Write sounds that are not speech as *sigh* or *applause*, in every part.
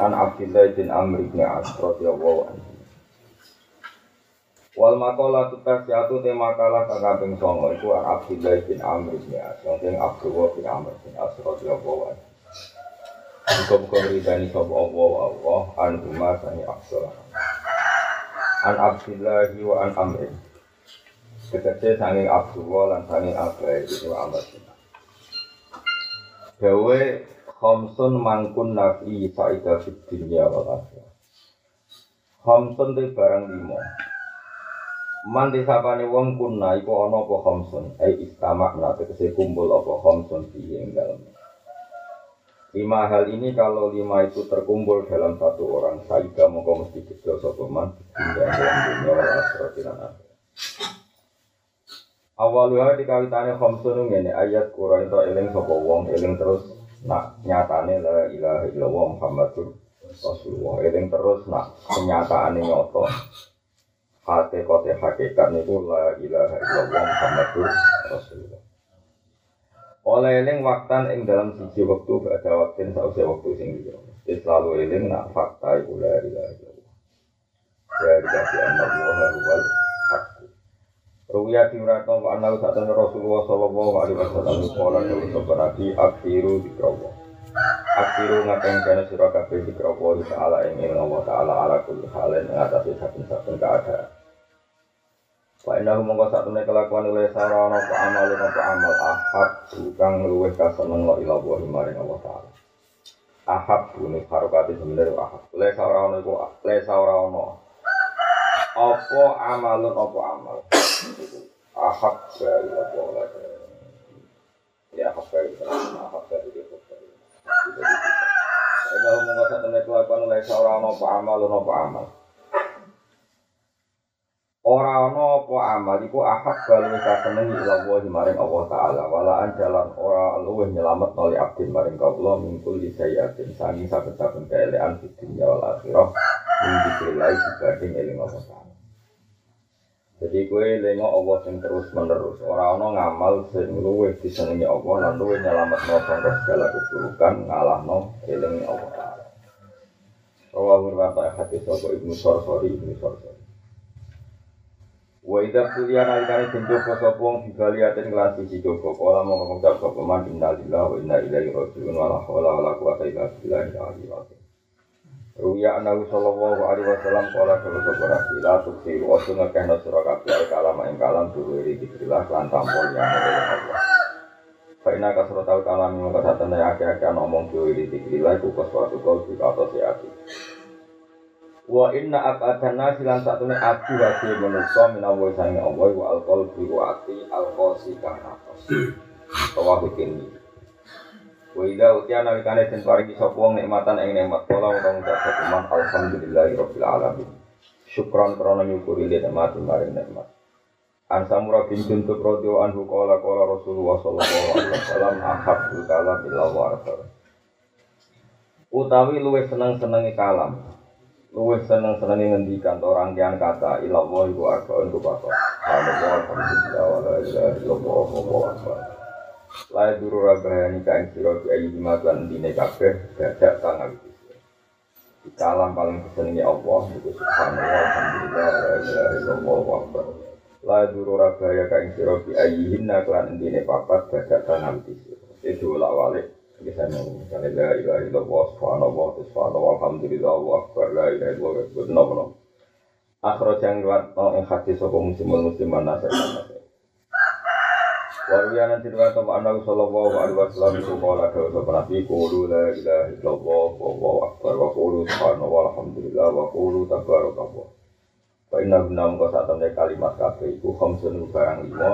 An Abdullah bin Amr bin As radhiyallahu anhu. Wal maqalatu tasi'atu te makalah kang 9 iku An Abdullah bin Amr bin As. Sing Abdullah bin Amr bin As radhiyallahu anhu. Muka-muka ridani sapa Allah wa Allah an umma sani Abdullah. An Abdullah wa an Amr. Ketete sanging Abdullah lan sanging Abdullah itu Amr bin Khamsun mangkun nafi sa'idah fid dunya wal akhirah. Khamsun te barang limo. Man disapane wong kunna iku ana apa khamsun, ai istamak na tegese kumpul apa khamsun piye dalem. Lima hal ini kalau lima itu terkumpul dalam satu orang, saida mongko mesti gede sapa man dunya dalam dunya wal akhirah. Awalnya dikawitane khamsun ngene ayat Quran itu eling sapa wong eling terus nak nyatane la ilaha illallah Muhammadur Rasulullah. Eling terus nak kenyataane nyoto hati kote hakikat niku la ilaha illallah Muhammadur Rasulullah. Oleh eling waktan ing dalam siji waktu ada waktu sausi waktu sing liya selalu eling nak fakta iku la ilaha illallah. Dari kasih Allah wal Ruya diuratno wa anna satan Rasulullah sallallahu alaihi wasallam qala dawu sapa nabi akhiru dikrawa. Akhiru ngaten kana sira kabeh dikrawa ta'ala ing Allah taala ala kulli halin ing atase saben-saben keadaan. Wa inna mongko satune kelakuan oleh sarana apa amal apa amal ahab kang luwih kaseneng la ila wa maring Allah taala. Ahab bune harokate sebenarnya ahab. Le sarana iku le sarana apa amalun apa amal ahab dari apa lagi ya ahab dari ahab dari itu kalau mau nggak satu kelakuan oleh seorang apa amal apa amal. Orang ono apa amal iku ahab balu kasenengi ila wa maring Allah taala. Walaan jalan ora luwih nyelamet noli abdin maring kawula mingkul di sayatin sangi saben-saben keelean di dunya wal akhirah ing dikrilai dibanding eling Allah taala jadi kue lengok Allah yang terus menerus. Orang orang ngamal sing luwe disenengi Allah lan luwe nyelamat no segala keburukan ngalah no elingi Allah Taala. Rawahul Wata hadis Sopo Ibnu Sorsori Ibnu Sorsori. Wa idza kuliah nalikane joko sapa wong bibaliatin kelan siji joko kala mau ngucap sapa man innalillahi wa inna ilaihi raji'un wa la haula wa la quwata illa billahi al-aliyyil azim. Ruya anahu sallallahu alaihi wasallam kala kalau sebuah sila tuksi waktu ngekehno surah kabeh kalam ing kalam dulu iri dikrilah lan tampol yang oleh Allah. Faina kasro tau kalam yang kata tanda akeh-akeh ngomong dulu iri dikrilah iku suatu kau di atas ati. Wa inna abadan nasi lan satune ati wadi manusa minawa sange Allah wa alqol bi wa ati alqosi kang. Tawahu kini. Wa idza utiya nalikane den paringi sapa wong nikmatan ing nikmat kala ora ngucap sapa alhamdulillahirabbil alamin. Syukron krana nyukuri nikmat maring nikmat. An samura bin juntuk radhiyallahu anhu qala qala Rasulullah sallallahu alaihi wasallam ahabbul kalam illa wa Utawi luwih seneng-senenge kalam. Luwih seneng-senenge ngendikan orang yang kata ila wa iku arbaun ku bapak. Alhamdulillah wa la ilaha illallah wa akbar. Lai duru rabahani kain siro bi ayi dimatuan dine kabeh Gajak kang Di kalam paling kesenangi Allah Itu subhanallah alhamdulillah La ilaha illallah wa akbar. Lai duru rabahaya kain siro bi ayi hinna Kelan dine papat gajak kang abdi Itu ulak walik Misalnya, misalnya la ilaha illallah subhanallah subhanallah alhamdulillah la ilaha illallah no ing hadis sapa muslimun musliman nasir Warwiya nanti riwayat Pak Anawi Sallallahu Alaihi Wasallam itu kala ke usaha Nabi Kulu la ilaha illallah wa wa akbar wa kulu subhanallah alhamdulillah wa kulu tabarakallah. Wa inna guna muka saat temen kalimat kafe itu Khamsun barang lima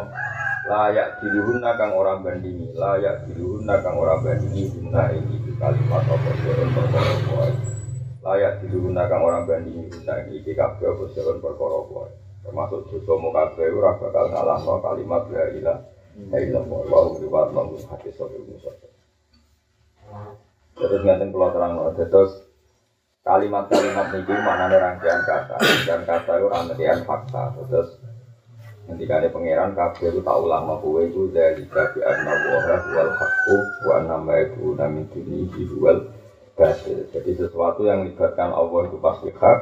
Layak diluhunna kang orang bandingi Layak diluhunna kang orang bandingi Guna di kalimat apa Surun perkara layak digunakan orang banding bisa iki kabeh apa seron perkara termasuk dosa mu kabeh ora bakal ngalahno kalimat la ilaha terus ngaten kula terang terus kalimat-kalimat niki maknane rangkaian kata. Dan kata itu rangkaian fakta. Terus ketika ada pangeran kabeh itu tahu lama kue itu dari kabi anna wah wal hakku wa nama itu namin dunia wal batil. Jadi sesuatu yang melibatkan Allah itu pasti hak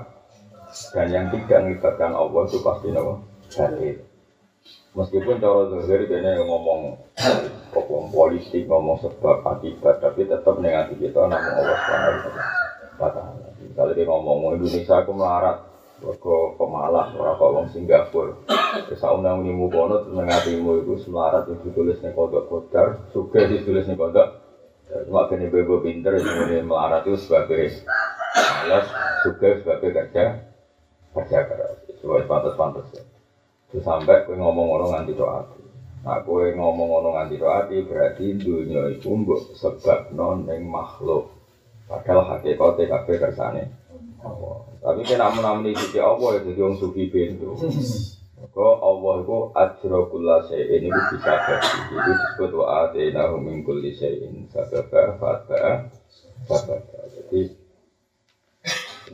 dan yang tidak melibatkan Allah itu pasti nama batil. Meskipun cara zahir ini ngomong ngomong politik, ngomong sebab akibat, tapi tetap negatif kita namun Allah taala. Misalnya dia ngomong Indonesia aku melarat, Mergo pemalas ora kok wong Singapura. Wis undang ini mukono terus ngatimu iku semarat itu ditulis ning kodok kodar, suka ditulis ning kodok Cuma kene bebo pinter ini melarat itu sebagai malas, juga sebagai kerja kerja keras. Sesuai pantas-pantas ya. Terus sampai kue ngomong orang nganti doa Nah, kue ngomong orang nganti doa berarti dunia itu mbok sebab yang makhluk. Padahal hakikatnya kabeh kersane. Tapi kena namun di Allah ya jadi orang sufi pintu. Maka Allah itu ajrokula syai'in itu bisa jadi Itu disebut wa atina min kulli syai'in sababa fatba sababa Jadi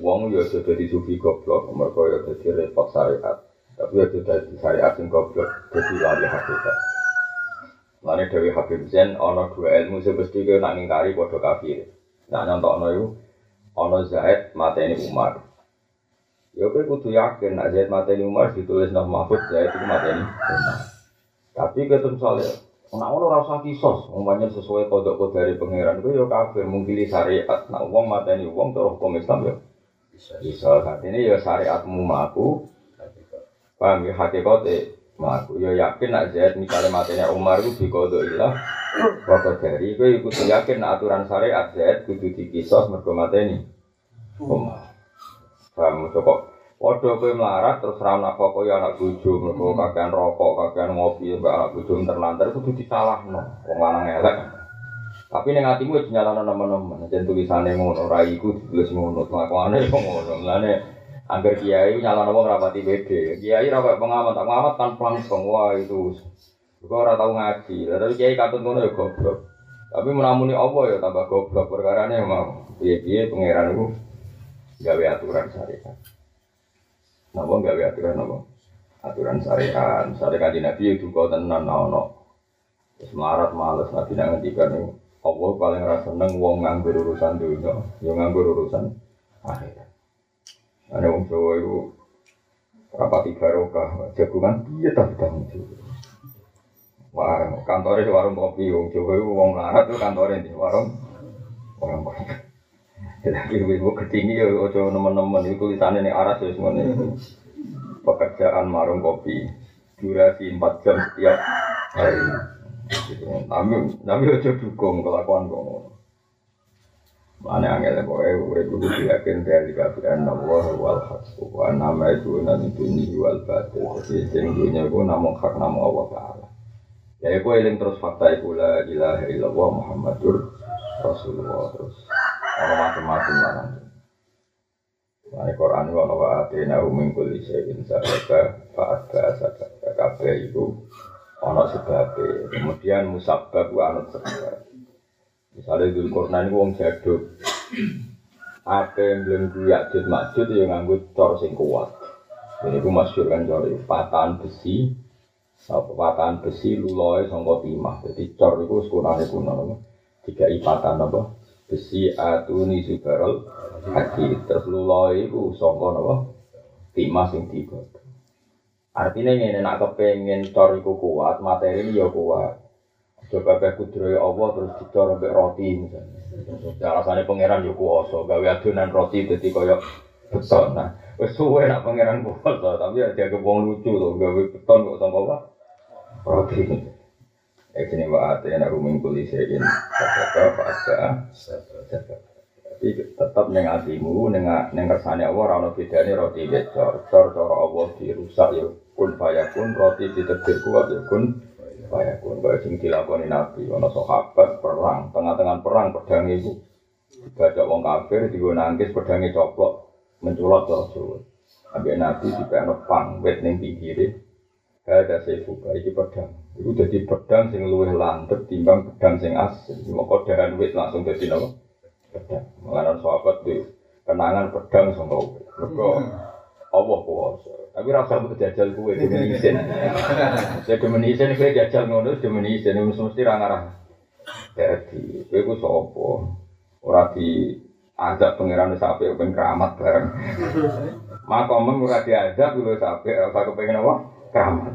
Wong ya sudah di sufi goblok, mereka ya jadi repot syariat Tapi sudah di syariat yang goblok, jadi lari hakikat Lainnya Dewi Habib Zain, ada dua ilmu sebesti ke nak ngingkari kode kafir Nah nyontok itu, ada Zaid mateni Umar Ya kowe kudu yakin nek Zaid mateni Umar ditulis nang Mahfud Zaid itu mateni Umar. Tapi ketemu soalnya Nah, ono ora usah kisos, umpamanya sesuai kodok kode dari pangeran itu ya kafir mungkili syariat. Nah, uang mateni uang terus Islam ya bisa. Bisa saat ini ya syariatmu maku, paham ya hakikate maku. Ya yakin nak Zaid misalnya mateni Umar itu di kodok ilah, kode dari itu ikut yakin nak aturan syariat Zaid kudu dikisos mergo mateni Umar. Paham kok Waduh kowe melarat terus ra nak kok ya anak bojo mergo kakean rokok, kakean ngopi mbak anak bojo terlantar kudu disalahno. Wong lanang elek. Tapi ning atimu wis nyalano nemen-nemen. Jen tulisane ngono, ra iku ditulis ngono, kelakuane *laughs* kok ngono. Mulane angger kiai nyalano wong rapati pede. Kiai ra kok pengamat, pengamat kan langsung wah itu. Kok ora tau ngaji. Lah tapi kiai katut ngono ya goblok. Tapi menamuni apa ya tambah goblok perkarane mau. Piye-piye pangeran iku gawe aturan syariat. Napa gawe aturan napa? Aturan syariat. Misalnya kan Nabi itu kau tenan ono. Terus melarat males Nabi nak ngendikan. Allah paling rasa seneng wong nganggur urusan dunia, yo nganggur urusan akhirat. Ada wong Jawa itu rapati barokah, jagungan tapi tanggung jawab. Wah, kantornya warung kopi, wong Jawa itu wong melarat itu kantornya di warung warung kopi. Jadi ibu ketinggi ya ojo nemen-nemen itu tulisannya nih aras ya semuanya pekerjaan marung kopi durasi 4 jam setiap hari. Gitu. Tapi tapi ojo dukung kelakuan kok. Mana angel kowe urip kudu yakin dari kabeh Allah wal haq wa nama itu nanti dunia wal batil. Jadi sing dunia ku namung hak namung Allah taala. Ya kowe eling terus fakta iku la ilaha illallah Muhammadur Rasulullah terus ono macam-macam lah nanti. Nah, Quran itu ono wa'atina uming kulli syai'in sababa fa'adba sababa kabeh itu ono sebabnya. Kemudian musabab wa anut sebab. Misalnya Dul Quran itu wong jaduk. Apa yang belum duyakjud makjud ya nganggut cor sing kuat. Ini aku masyur kan cor patahan besi. Patahan besi luloi sangka timah. Jadi cor itu sekunane kuno. Tiga ipatan apa? besi atuni subarol hati terus luloi itu songko nopo timah sing tiga artinya ini nak kepengen cor iku kuat materi ini ya kuat coba kayak kudroy Allah terus dicor sampai roti misalnya. Alasannya pangeran ya kuoso gawe adonan roti jadi koyok beton. Nah wes suwe nak pangeran kuoso tapi ya dia kebong lucu tuh gawe beton kok sama apa? Roti. Ekini wa ate na rumin kuli sein Sadaka fa'asa Tapi tetap neng atimu Neng, neng kersane Allah Rana bedanya roti becor. Cor cor Allah dirusak ya Kun fayakun Roti diterbit kuat ya kun Fayakun Kaya sing dilakoni nabi Ono sahabat perang Tengah-tengah perang pedang itu Baca wong kafir digo nangkis pedangnya coplok menculot Rasul. Ambil Nabi di pang wet ning pinggire. Ada saya buka iki pedang. Iku dadi pedang sing luwih landep timbang pedang sing asli. Moko dahan wit langsung dadi napa? Pedang. Mengaran sahabat di kenangan pedang sangka wit. Allah kuasa. Tapi rasa butuh jajal kue di menisin. Saya di menisin kue jajal ngono di menisin mesti ra ngarah. Jadi kue ku sopo. Ora di ada pangeran sapi ben keramat bareng. Makomem ora diajak dulu sapi ora kepengen apa? Keramat.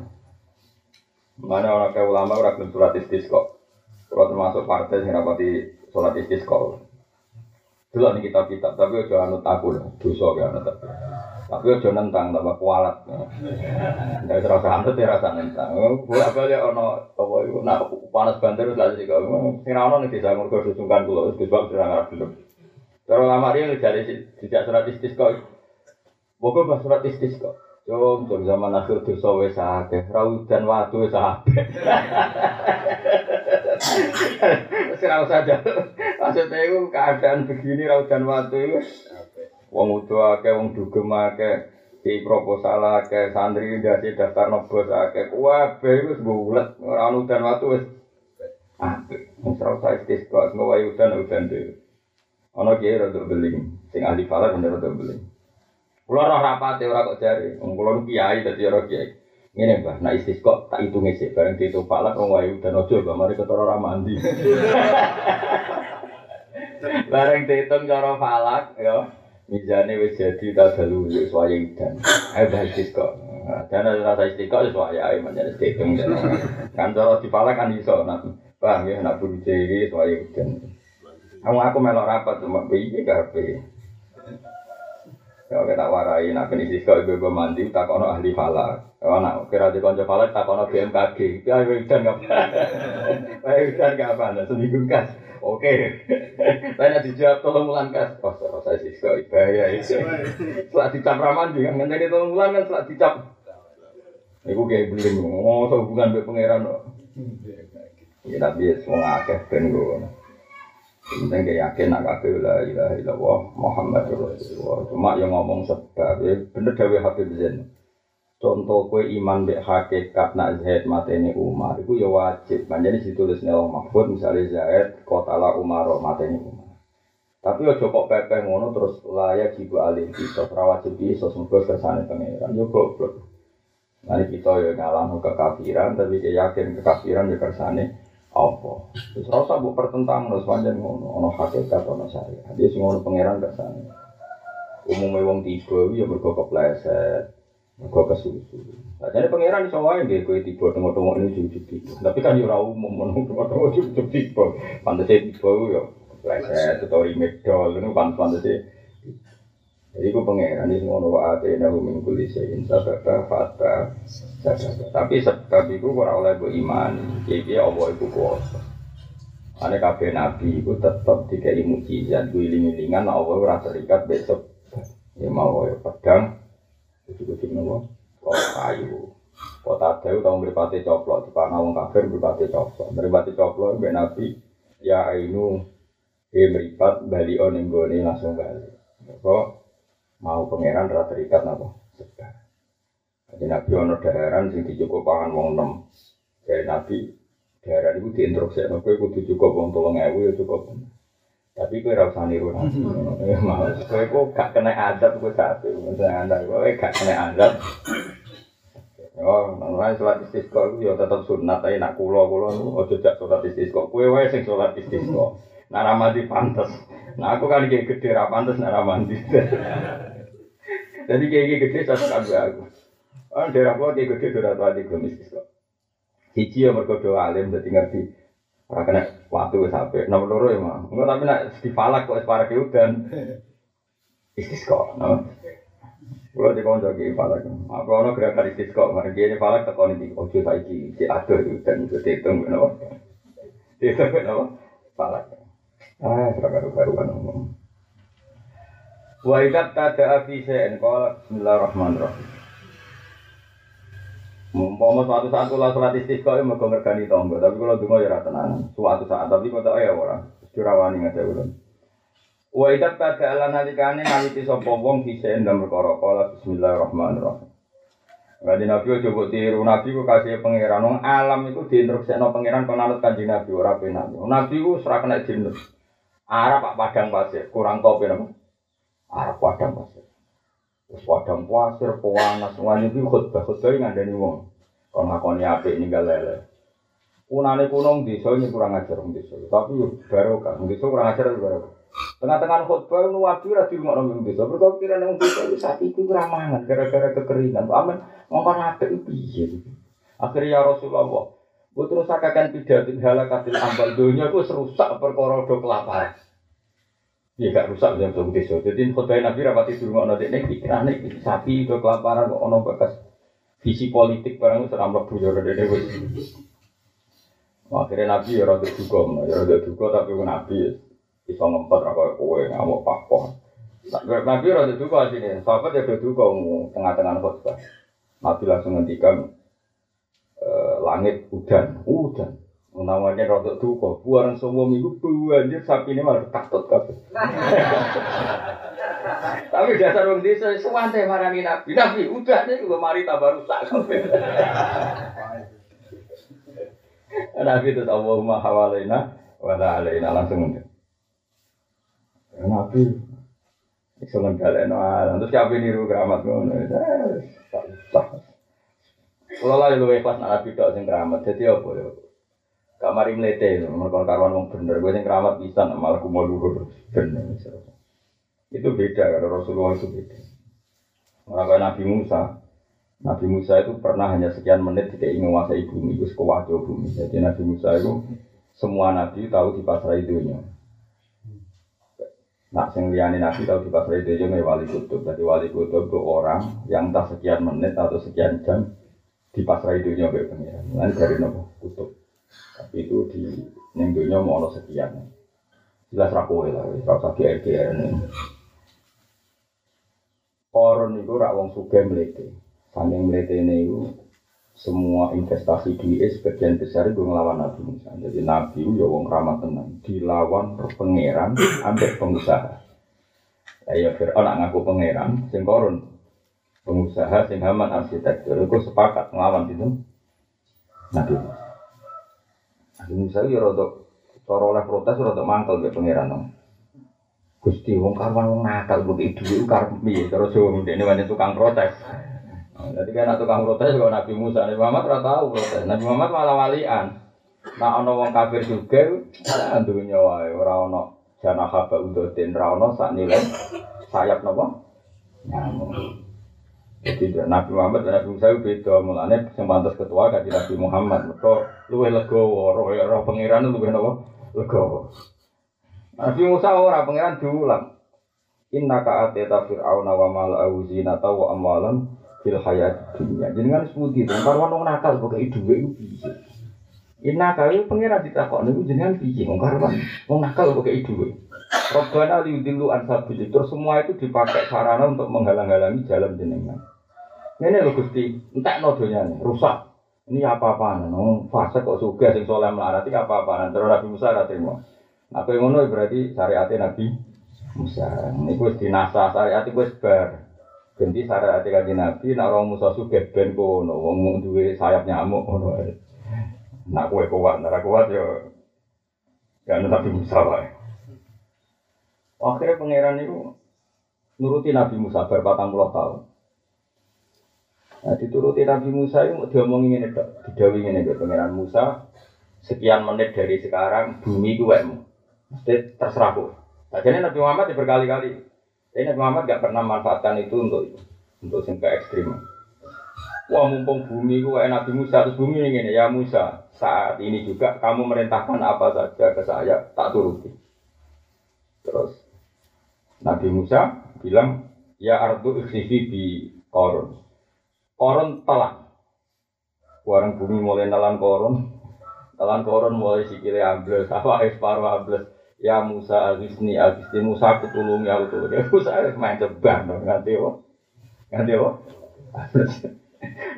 Mana orang kayak ulama orang belum surat istisqo. Kalau termasuk partai yang rapati sholat istisqo. Dulu nih kitab-kitab, tapi udah anut aku dosa ya anut aku. Tapi udah nentang, tambah kualat. Dari rasa anut ya rasa nentang. Gue apa ya ono apa itu nak panas banter terus lagi kalau sing ra ono ning desa mergo susungkan kula wis sebab sira ngarep belum. Cara lama dia dari tidak surat istisqa. Pokoknya pas surat istisqa. Jom, jom zaman akhir dosa wis akeh, rau dan watu. Wis ora usah Maksudnya itu keadaan begini rau dan watu itu wong udo akeh, wong dugem akeh, di proposal akeh, santri dasi daftar nobos akeh, kabeh wis bulet, ora ono dan watu wis apik. Wis ora usah istisqa, ngowahi udan udan dhewe. Ana kiai rada beling, sing ahli falak bener rada beling. Kulo roh rapate ora kok jare. Wong kulo kiai dadi ora kiai. Ngene Mbah, nek istisqa tak hitung sik bareng ditu falak wong wae dan ojo Mbah mari ketara ora mandi. *laughs* bareng dihitung cara falak ya. Mizane wis jadi ta dalu wis wae udan. Ayo Mbah istisqa. Dan ada rasa istiqo wis wae ae menjadi dihitung. Kan cara dipalak kan iso nak Paham ya, nak buru ciri, soalnya udan. Kamu aku melok rapat, cuma piye karepe. Ya kita warai nak kena siswa ibu ibu mandi tak kono ahli falak. Ya nak kira di konco falak tak kono BMKG. Ya ibu hujan nggak apa. *laughs* Ibu hujan nggak apa. Seminggu. Oke. Tanya dijawab tolong ulang kas. Oh saya siswa bahaya itu. Setelah dicap ramandi kan nanti tolong ulang kan setelah dicap. Ibu kayak belum ngomong hubungan dengan pangeran. Ya tapi semua akeh ben gue. Penting kayak yakin nak kabeh la ilaha illallah Muhammad Rasulullah. Cuma yang ngomong sebab ya bener dawe Habib Zain. Contoh kue iman dek hakikat nak Zaid mateni Umar itu ya wajib. Manjani ditulis nelo Mahfud misalnya Zaid kotala Umar mateni Umar. Tapi ojo kok pepe ngono terus layak jiwa alih kita wajib iso semoga kersane pangeran yo goblok. Mari kita ya ngalam kekafiran tapi dia yakin kekafiran ya kersane apa? Terus rasa bu pertentang terus panjang ngono, ono hakikat ono syariat. Dia semua ono pangeran sana. Umumnya wong tiba, ya mergo kepleset, mergo kesusu. Nah, jadi pangeran iso wae nggih kowe tiba tengok-tengok ini jujuk tiba. Tapi kan yo umum ngono tengok-tengok jujuk tiba. Pantese tiba yo kepleset atau medol itu pan pantese jadi gue pangeran ini semua nawa ate nahu min kulli sayin sababa fata Tapi sebab itu ora oleh bu iman. Jadi Allah itu kuasa. Ane kafe nabi itu tetap dikai mujizat gue iling-ilingan Allah ora terikat besok. Ya mau ya pedang. Kucing-kucing nawa. Kau kayu. Kota Dewi tahu beripati coplok, di panah wong kafir beripati coplok. Beripati coplok, be nabi, ya ainu, dia beripat, bali on langsung bali. Kok mau pangeran rata terikat napa sedar jadi nabi ono daharan sing dicukup pangan wong enam jadi nabi daharan itu diinstruksi kowe kudu cukup wong tolong ewu ya cukup tapi ora usah niru nabi mau kowe kok gak kena adab kowe satu misalnya anda kowe gak kena adab Oh, nang sholat istisqa itu ya tetap sunat tapi nak kulo kulo ojo jak sholat istisqa. Kue wae sing sholat istisqa. Nak ramadi pantes. Nah aku kan kayak gede ra pantes nak ramadi. Jadi kayak gede satu kabeh aku. Ah daerah gua kayak gede daerah tua di belum kok. Cici ya mergo do alim dadi ngerti. Ora kena waktu wis sampe. Nomor loro ya mah. Enggak tapi nak di falak kok wis parek udan. *laughs* Istisqa. No. Kalau di konco ki falak. Apa ono gerakan istisqa. Mari dia falak tekoni di ojo saiki di adoh udan itu dihitung kenapa. Dihitung kenapa? Falak. Ah, seragam baru kan ngomong. Wa idat tada fi syai'in qala bismillahirrahmanirrahim. Mumpama suatu saat kula salat istisqa ya mergo ngergani tangga, tapi kula donga ya ora tenanan. Suatu saat tapi kok ya ora. Curawani ngajak ulun. Wa idza pada ala nalikane naliti sapa wong bisa ndang perkara kala bismillahirrahmanirrahim. Kanjeng Nabi ojo mbok tiru, Nabi kasih pangeran wong alam iku diinstruksikno pangeran kon anut Kanjeng Nabi ora penak. Nabi ku ora kena jinus. Arab pak padang pasir, kurang topi napa? Arab padang pasir. Padang pasir, pewanas, semuanya itu khutbah, khutbah yang ngandani wong. Kon ngakoni apik ninggal lele. Kunane kuno desa ini kurang ajar wong desa. Tapi barokah, wong desa kurang ajar barokah. Tengah-tengah khutbah nu wabi ora dirungokno wong desa. Mergo kira nang desa wis saat iku ora mangan gara-gara kekeringan. Amen ngongkon apik piye. Akhirnya ya Rasulullah, Gue terus akan pidato halakatil ambal dunia gue serusak perkara do kelaparan. Iya gak rusak jam satu desa. Jadi khutbah Nabi rapati dulu ngono dek nek pikiran nek sapi do kelaparan kok ono bekas visi politik barang itu lebu yo dek dek. Akhirnya Nabi ya rada duka, ya rada duka tapi Nabi bisa ngempet ra koyo kowe ngamuk pakoh. Nabi rada duka sini, sahabat ya rada duka tengah-tengah khutbah. Nabi langsung ngendikan eh, langit udan, udan. Namanya rada duka, buaran semua minggu banjir sapi ini malah takut kabeh. *laughs* Tapi dasar wong desa suwante marani Nabi. Nabi udah nih juga mari tambah rusak kabeh. *laughs* Nabi itu Allahumma hawalaina wa la alaina langsung udah. Nabi iso ngendhaleno alam. Terus kabeh niru keramat ngono. Tak usah. Kula lah luwe ikhlas nak Nabi tok sing keramat. Dadi apa ya? Gak mari mlete, mergo karuan wong bener, gue sing keramat bisa malah kumo luhur bener. Itu beda kalau Rasulullah itu beda. Maka Nabi Musa, Nabi Musa itu pernah hanya sekian menit tidak ingin menguasai bumi, itu sekuwajo bumi. Jadi Nabi Musa itu semua Nabi tahu di pasar idunya. Nah, sing liyane Nabi tahu di pasar itu ya wali kutub. Jadi wali kutub itu orang yang entah sekian menit atau sekian jam di pasar idunya. Lain dari nopo kutub. Tapi itu di dunya mau ono sekian. Jelas ra kowe lah, ora usah GR ini. Koron itu rak wong sugih mlete. Saking mletene iku semua investasi duit sebagian besar itu ngelawan Nabi Musa. Jadi Nabi itu ya wong ramah tenang, dilawan pangeran ambek pengusaha. Ya Fir'aun ngaku pangeran, sing koron pengusaha sing haman arsitektur itu sepakat ngelawan itu Nabi Musa. Musa ya rada cara oleh protes rada mangkel ke pangeran. Gusti wong karwan wong nakal mbok dhuwit karep piye terus wong ini banyak tukang protes. Nah, Jadi kan tukang protes kalau Nabi Musa, Nabi Muhammad ora tahu protes. Nabi Muhammad malah walian. Nah ana wong kafir juga, *tsk* dunya wae ora ana jana haba udotin ora ana sak nilai sayap napa? Nyamuk. Jadi Nabi Muhammad dan Nabi Musa itu beda mulane sing pantes ketua kan Nabi Muhammad. Mergo luwih legowo, roh roh pangeran luwih napa? Legowo. Nabi Musa ora pangeran diulang. Inna ka ateta fir'auna wa mala'u zinata wa amalan fil hayat dunia. Jenengan sebuti to, karwan wong nakal pokoke dhuwit iku piye. Inna ka pangeran ditakok niku jenengan piye wong karwan wong nakal pokoke dhuwit. Robbana liudilu an sabil. Terus semua itu dipakai sarana untuk menghalang-halangi jalan jenengan. Ini lho Gusti, entek no donyane, rusak. Ini apa-apaan, no, fase kok suga sing soleh melarat iki apa-apaan. Terus Nabi Musa ora terima. Apa yang ngono berarti syariatnya Nabi Musa. Ini gue dinasa syariat gue bar. Ganti syariat kanjeng Nabi, nak orang Musa suge ben kono, wong duwe sayap nyamuk kono. Nak kue kuat, nak kuat yo. Ya Nabi Musa wae. Akhirnya pangeran itu nuruti Nabi Musa berpatang puluh tahun. Nah, dituruti Nabi Musa itu diomongin ini, didawi ini, pangeran Musa sekian menit dari sekarang bumi itu wemu. Mesti terserah kok. Nah, jadi Nabi Muhammad ya berkali-kali. Tapi Nabi Muhammad gak pernah manfaatkan itu untuk untuk sampai ekstrim. Wah mumpung bumi ku kayak Nabi Musa terus bumi ini ya Musa saat ini juga kamu merintahkan apa saja ke saya tak turuti. Terus Nabi Musa bilang ya ardu ikhsifi bi korun. Korun telan. Warang bumi mulai nelan korun. Telan *laughs* korun mulai sikile ambles, *laughs* apa separuh ambles. Ya Musa agisni agisni Musa aku tulung ya aku. Ya *laughs* Musa main ceban dong nganti apa? Nganti apa?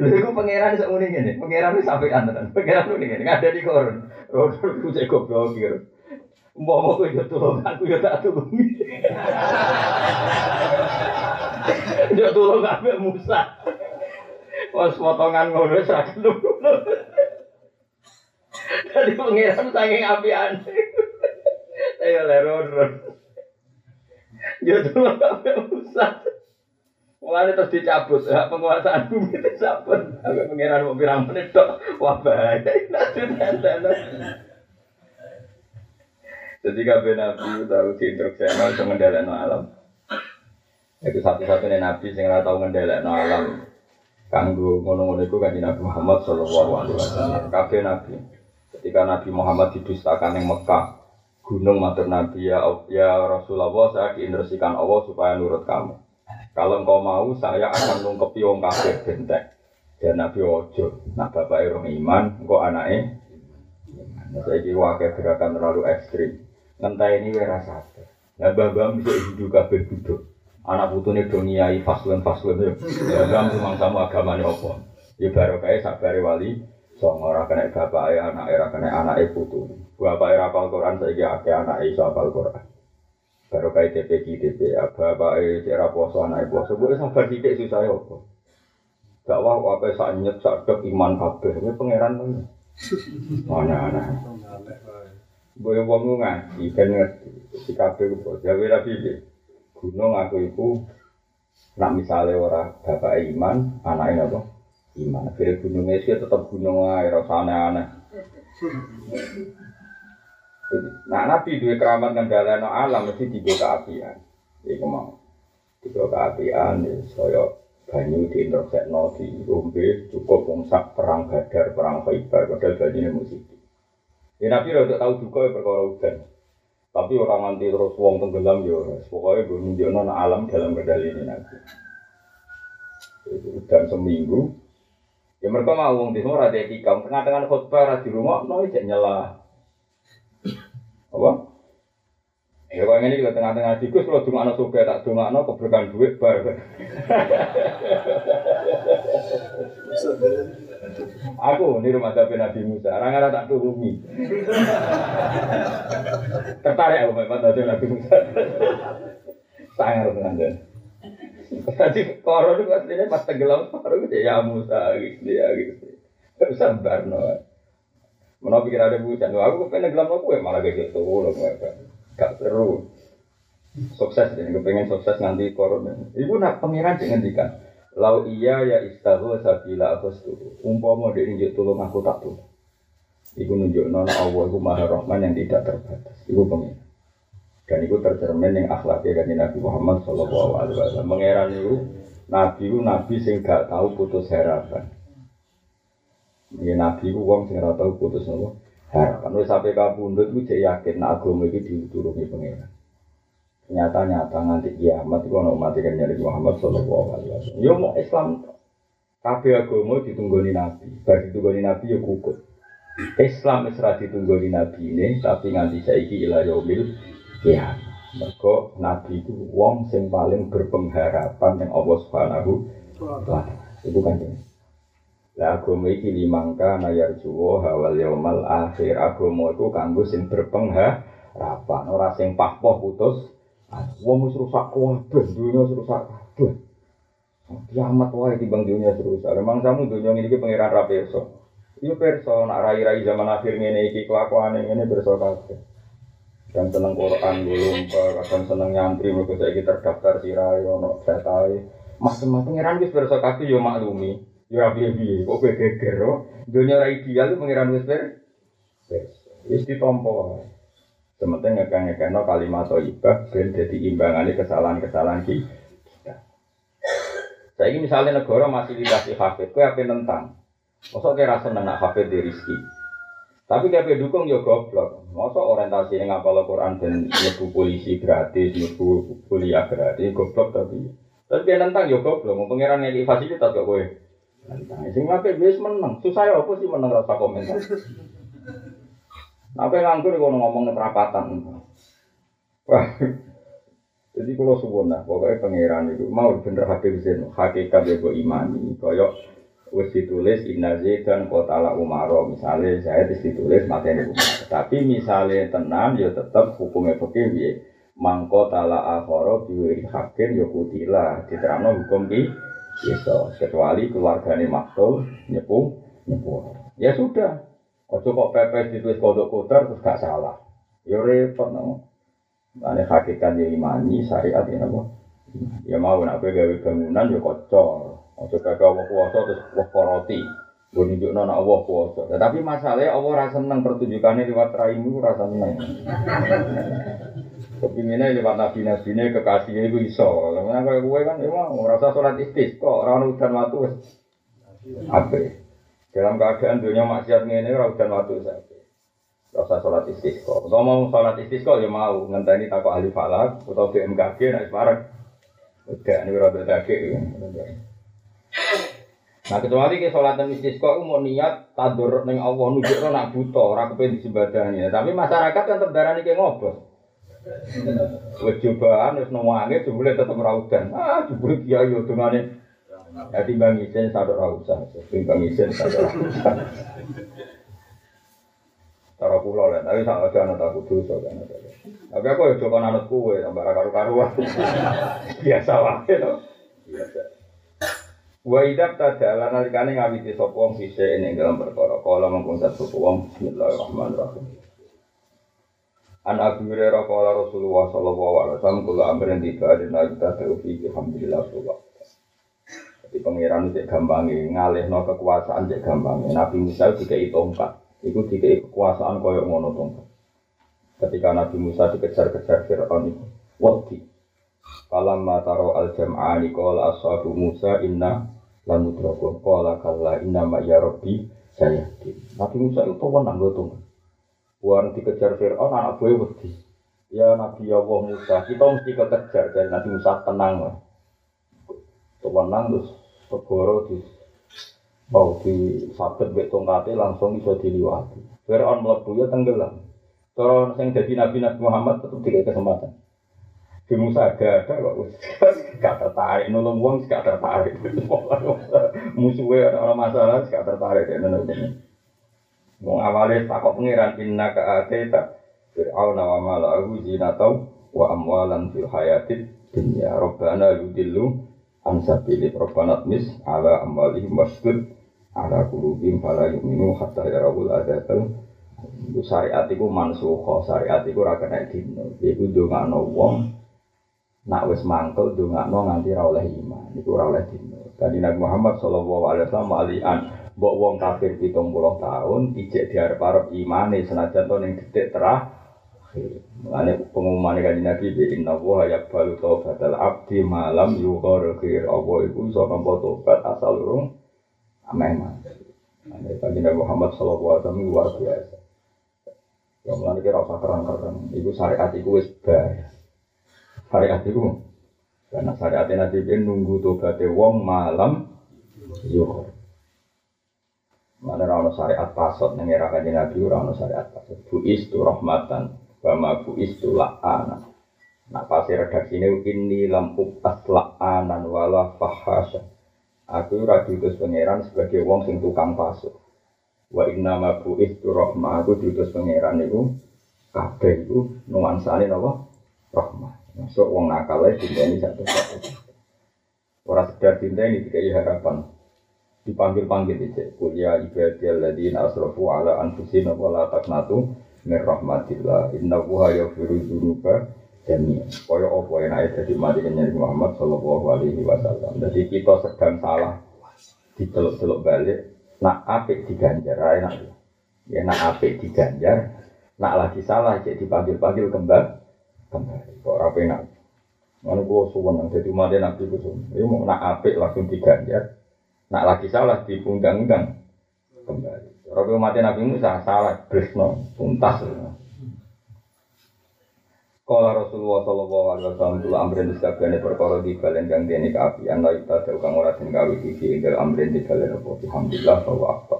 Lha iku pangeran iso ngene ngene. Pangeran wis sampe anten. Pangeran ngene ngene. Di korun. Korun ku goblok iki. Umpama kowe yo tulung aku yo tak tulungi. Yo tulung kabeh Musa. Wes potongan ngono wis ra ngono. Tadi pangeran saking apian. Ayo leron. Yo tulung kabeh Musa. Mulane terus dicabut, hak penguasaan bumi dicabut. Sampai pengiran mau pirang menit tok. Wah bahaya. Jadi kabeh nabi tahu diinstruksi untuk ngendhalekno alam. Itu satu-satunya nabi sing ora tau ngendhalekno alam. Kanggo ngono-ngono iku kanjeng Nabi Muhammad sallallahu alaihi wasallam. Kabeh nabi. Ketika Nabi Muhammad didustakan yang Mekah, gunung matur Nabi ya, ya Rasulullah saya diinstruksikan Allah supaya nurut kamu. Kalau engkau mau, saya akan nungkepi wong kafir bentek. Dan Nabi Ojo, nah bapak Irung Iman, engkau anaknya. Nah, saya kira gerakan terlalu ekstrim. Ngentai ini wira sadar. Nah, babam bisa hidup kafir duduk. Anak putune do ngiyai faslun faslun ya. Babam memang sama agamanya apa. Ya kayak sabari wali. Song ora kena bapak anak era kena anak putu. Bapak era apal Quran saya kira anak iso apal Quran. Baru kayak TPG, TP, apa apa eh cara puasa anak puasa, gue sabar sedikit susah ya apa. Gak wah apa saat nyet saat dok iman kabeh, ini pangeran tuh. Mana anak. Yang ngomong ngaji, kan ngerti. Si kabeh gue, jawa rapi deh. Gunung aku itu, nak misalnya orang bapak iman, anaknya apa? Iman. Akhirnya gunungnya sih tetap gunung air, rasa aneh-aneh. Nah, Nabi dua keramat ngendhaleno alam mesti tiga keapian. Iku mau. Tiga keapian ya saya banyu di intersekno di rombe cukup ngsak perang badar, perang khaybar, padahal banyune musik. Ya Nabi rada tahu juga ya perkara udan. Tapi orang nganti terus wong tenggelam ya pokoknya gue nunjukno alam dalam kendali ini Nabi. Itu udan seminggu. Ya mereka mau wong di semua ada etika, tengah-tengah khutbah di rumah, no nyala apa? Ya kok ini juga tengah-tengah dikus kalau anak suka tak anak keberkahan duit bar. *laughs* Aku di rumah Nabi Nabi Musa, orang ada tak turuni. Tertarik aku memang Nabi Nabi Musa. Sangat dia. Tadi koron itu aslinya pas tenggelam koron itu ya Musa gitu ya gitu. Bisa barno. Mana pikir ada bujan, aku kepengen gelam aku ya malah gitu, loh gak seru. Sukses kepengen sukses nanti corona. Ibu nak pangeran dengan dikan. Lau iya ya istahu sabila aku setuju. Umpama dia nunjuk tolong aku tak tuh. Ibu nunjuk nona Allah, ibu maha rahman yang tidak terbatas. Ibu pengen. Dan itu tercermin yang akhlaknya kan Nabi Muhammad Shallallahu Alaihi Wasallam. Mengeran itu Nabi itu Nabi sing gak tahu putus harapan. Ya nabi ku wong sing ora tau putus nopo. Harapan wis sampe kabundut ku cek yakin agama iki diturunke pangeran. Ternyata nyata nganti kiamat iku ana umat kan nyari Muhammad sallallahu alaihi wasallam. Yo mau Islam kabeh agama ditunggoni nabi. Bar ditunggoni nabi yo kukut. Islam wis ra ditunggoni nabi ini tapi nganti saiki ila yaumil kiamat. Mergo nabi itu wong sing paling berpengharapan yang Allah Subhanahu wa taala. Itu kan ini. Lah agama iki limangka nayar juwo hawal yaumal akhir agama iku kanggo sing berpengharapan ora sing pahpoh putus wong wis rusak kabeh dunya wis rusak kabeh kiamat wae timbang dunya rusak memang kamu dunya ini pangeran ra perso iya perso nak rai-rai zaman akhir ngene iki kelakuane ngene perso kabeh dan seneng Quran belum kadang seneng nyantri mergo saiki terdaftar sirai ono datae macam-macam pangeran wis perso kabeh yo maklumi Ya piye-piye, kok kowe geger kok. Dunia ora ideal pengiran wis ber. Wis ditompo. Sementing ngekang-ngekangno kalimat thayyibah ben dadi imbangane kesalahan-kesalahan kita. Saiki misalnya negara masih dikasih hafid, kowe apa nentang? Masa kira seneng nak hafid di rizki? Tapi kayak dukung ya goblok. Masa orientasi yang ngapal Quran dan nyebu polisi gratis, nyebu kuliah gratis, goblok tapi. Tapi dia nentang ya goblok. Mau pengiran yang fasilitas gak boleh. Nah, sing ngapain wis menang. Susah ya apa sih menang rasa komentar. Apa yang nganggur kalau ngomong perapatan. Wah, jadi kalau suwun lah, pokoknya pangeran itu mau bener hakim zin, hakikat ya gue imani, koyok wis ditulis inna dan kota la umaro. Misalnya saya ditulis materi umar tapi misalnya tenan ya tetap hukumnya fikih ya. Mangko tala akhara biwiri hakim ya kutila diterangno hukum ki bisa kecuali keluargane maktul nyepu nyepu. Ya sudah ojo kok pepes ditulis kodok kotor terus gak salah. Ya repot namo Ane hakikat ya imani syariat ya namo ya mau nak gawe bangunan ya kocor. Ojo kagak Allah kuasa terus wah koroti gue nunjuk nona Allah kuasa tapi masalahnya Allah rasa seneng pertunjukannya lewat raimu rasa seneng. Kepinginnya lewat nabi-nabi ini kekasihnya itu iso. Karena kayak gue kan emang merasa sholat istis kok orang udan waktu apa dalam keadaan dunia maksiat ini orang udan waktu saja rasa sholat istisqa. Kalau mau sholat istisqa ya mau ngenteni takut ahli falak atau BMKG naik separek. Udah ini rada daging. Nah kecuali ke sholat dan istisqa mau niat tadur neng Allah nunjuk nak buta ora kepen disembadani. Tapi masyarakat kan tetap darah nih ngobos. Wes cobaan wis nawange jebule tetep raudan. Ah jebule kiai yo. Ya timbang isen sadok ra usah. Timbang isen sadok ra usah. Cara kula lah, tapi sak aja ana tak kudu iso kan. Tapi aku yo coba anut kuwe tambah karu-karuan. *laughs* Biasa wae to. Biasa. Wa idab tadala nalikane ngawiti sapa wong sise ing dalam perkara kala mengkon sapa wong bismillahirrahmanirrahim. An Abu Hurairah qala Rasulullah sallallahu alaihi wasallam kula amrin tiba dina kita taufiq alhamdulillah Jadi pangeran itu gampangnya ngalihno kekuasaan cek gampangnya. Nabi Musa dikai tongkat. Iku dikei kekuasaan koyok ngono tongkat. Ketika Nabi Musa dikejar-kejar Fir'aun itu, wadi. Falam mataro al jam'ani qala ashabu Musa inna lamudrakun qala kalla inna ma ya rabbi sayahdi. Nabi Musa itu wenang go tongkat. Buang dikejar Fir'aun anak gue wedi. Ya Nabi Allah Musa, kita mesti kekejar dan Nabi Musa tenang lah. Tenang terus segoro di mau di sabet bek tongkate langsung bisa diliwati. Fir'aun melebu ya tenggelam. Kalau yang jadi Nabi Nabi Muhammad tetap dikasih kesempatan. Di Musa ada ada kok gak tertarik nolong uang gak tertarik. *laughs* Musuhnya orang masalah gak tertarik ya nolong Mau awalnya takut pengiran inna ke ateta Fir'aun wa malahu zinatau wa amwalan fil hayatid dunya Rabbana yudillu ansabili Rabbana tmis ala amwalihim wasdud ala kulubim fala yu'minu hatta yarawul adabal itu syariat itu mansuho syariat itu raga naik dino itu dongakno wong nak wis mangkel dongakno nganti ra oleh iman. Itu ra oleh dino tadi Nabi Muhammad sallallahu alaihi wasallam alian mbok wong kafir 70 tahun ijek diarep-arep imane senajan to ning detik terah Mengenai pengumuman kaji Nabi di Inna wa yakbalu taubatal abdi malam yughar khair Allah itu iso nampa tobat asal urung memang. Nah, Nabi Muhammad Shallallahu Alaihi Wasallam luar biasa. Yang mulai kira apa keren-keren. Ibu syariat itu wis bar. Syariat itu karena syariat Nabi ini nunggu tobat wong malam zuhur. Mana rano syariat pasot nengira kaji Nabi rano syariat pasot. Bu istu rahmatan, bama bu istu la'ana. Nah pasti redaksi ini ini lampu tas la'anan wala fahasya. Aku ora diutus pangeran sebagai wong sing tukang pasuk. Wa inna ma bu'istu rahmah aku diutus pangeran niku kabeh iku nuansane napa? Rahmah. Masuk wong nakal ae dinteni satu satu. Ora sekedar dinteni dikai harapan. Dipanggil-panggil dicek. Kuliah ibadiyal ladina asrafu ala anfusina wa la min rahmatillah. Inna wuha yaghfiru dzunuba jami kaya apa enake dadi mati kenyang Muhammad sallallahu alaihi wasallam. Jadi kita sedang salah diceluk-celuk balik nak apik diganjar enak. Ya nak apik diganjar, nak lagi salah jadi dipanggil-panggil kembali kembali. Kok ora enak. Ngono kok suwen dadi mati nabi ku suwen. Ya mau nak apik langsung diganjar, nak lagi salah dipundang-undang kembali. Ora mati nabi Musa salah bresno tuntas. Kala Rasulullah sallallahu alaihi wasallam kula amrin disabane perkara di balen kang dene kaapian la ita kang ora den gawe iki ing amrin di balen apa alhamdulillah bahwa apa.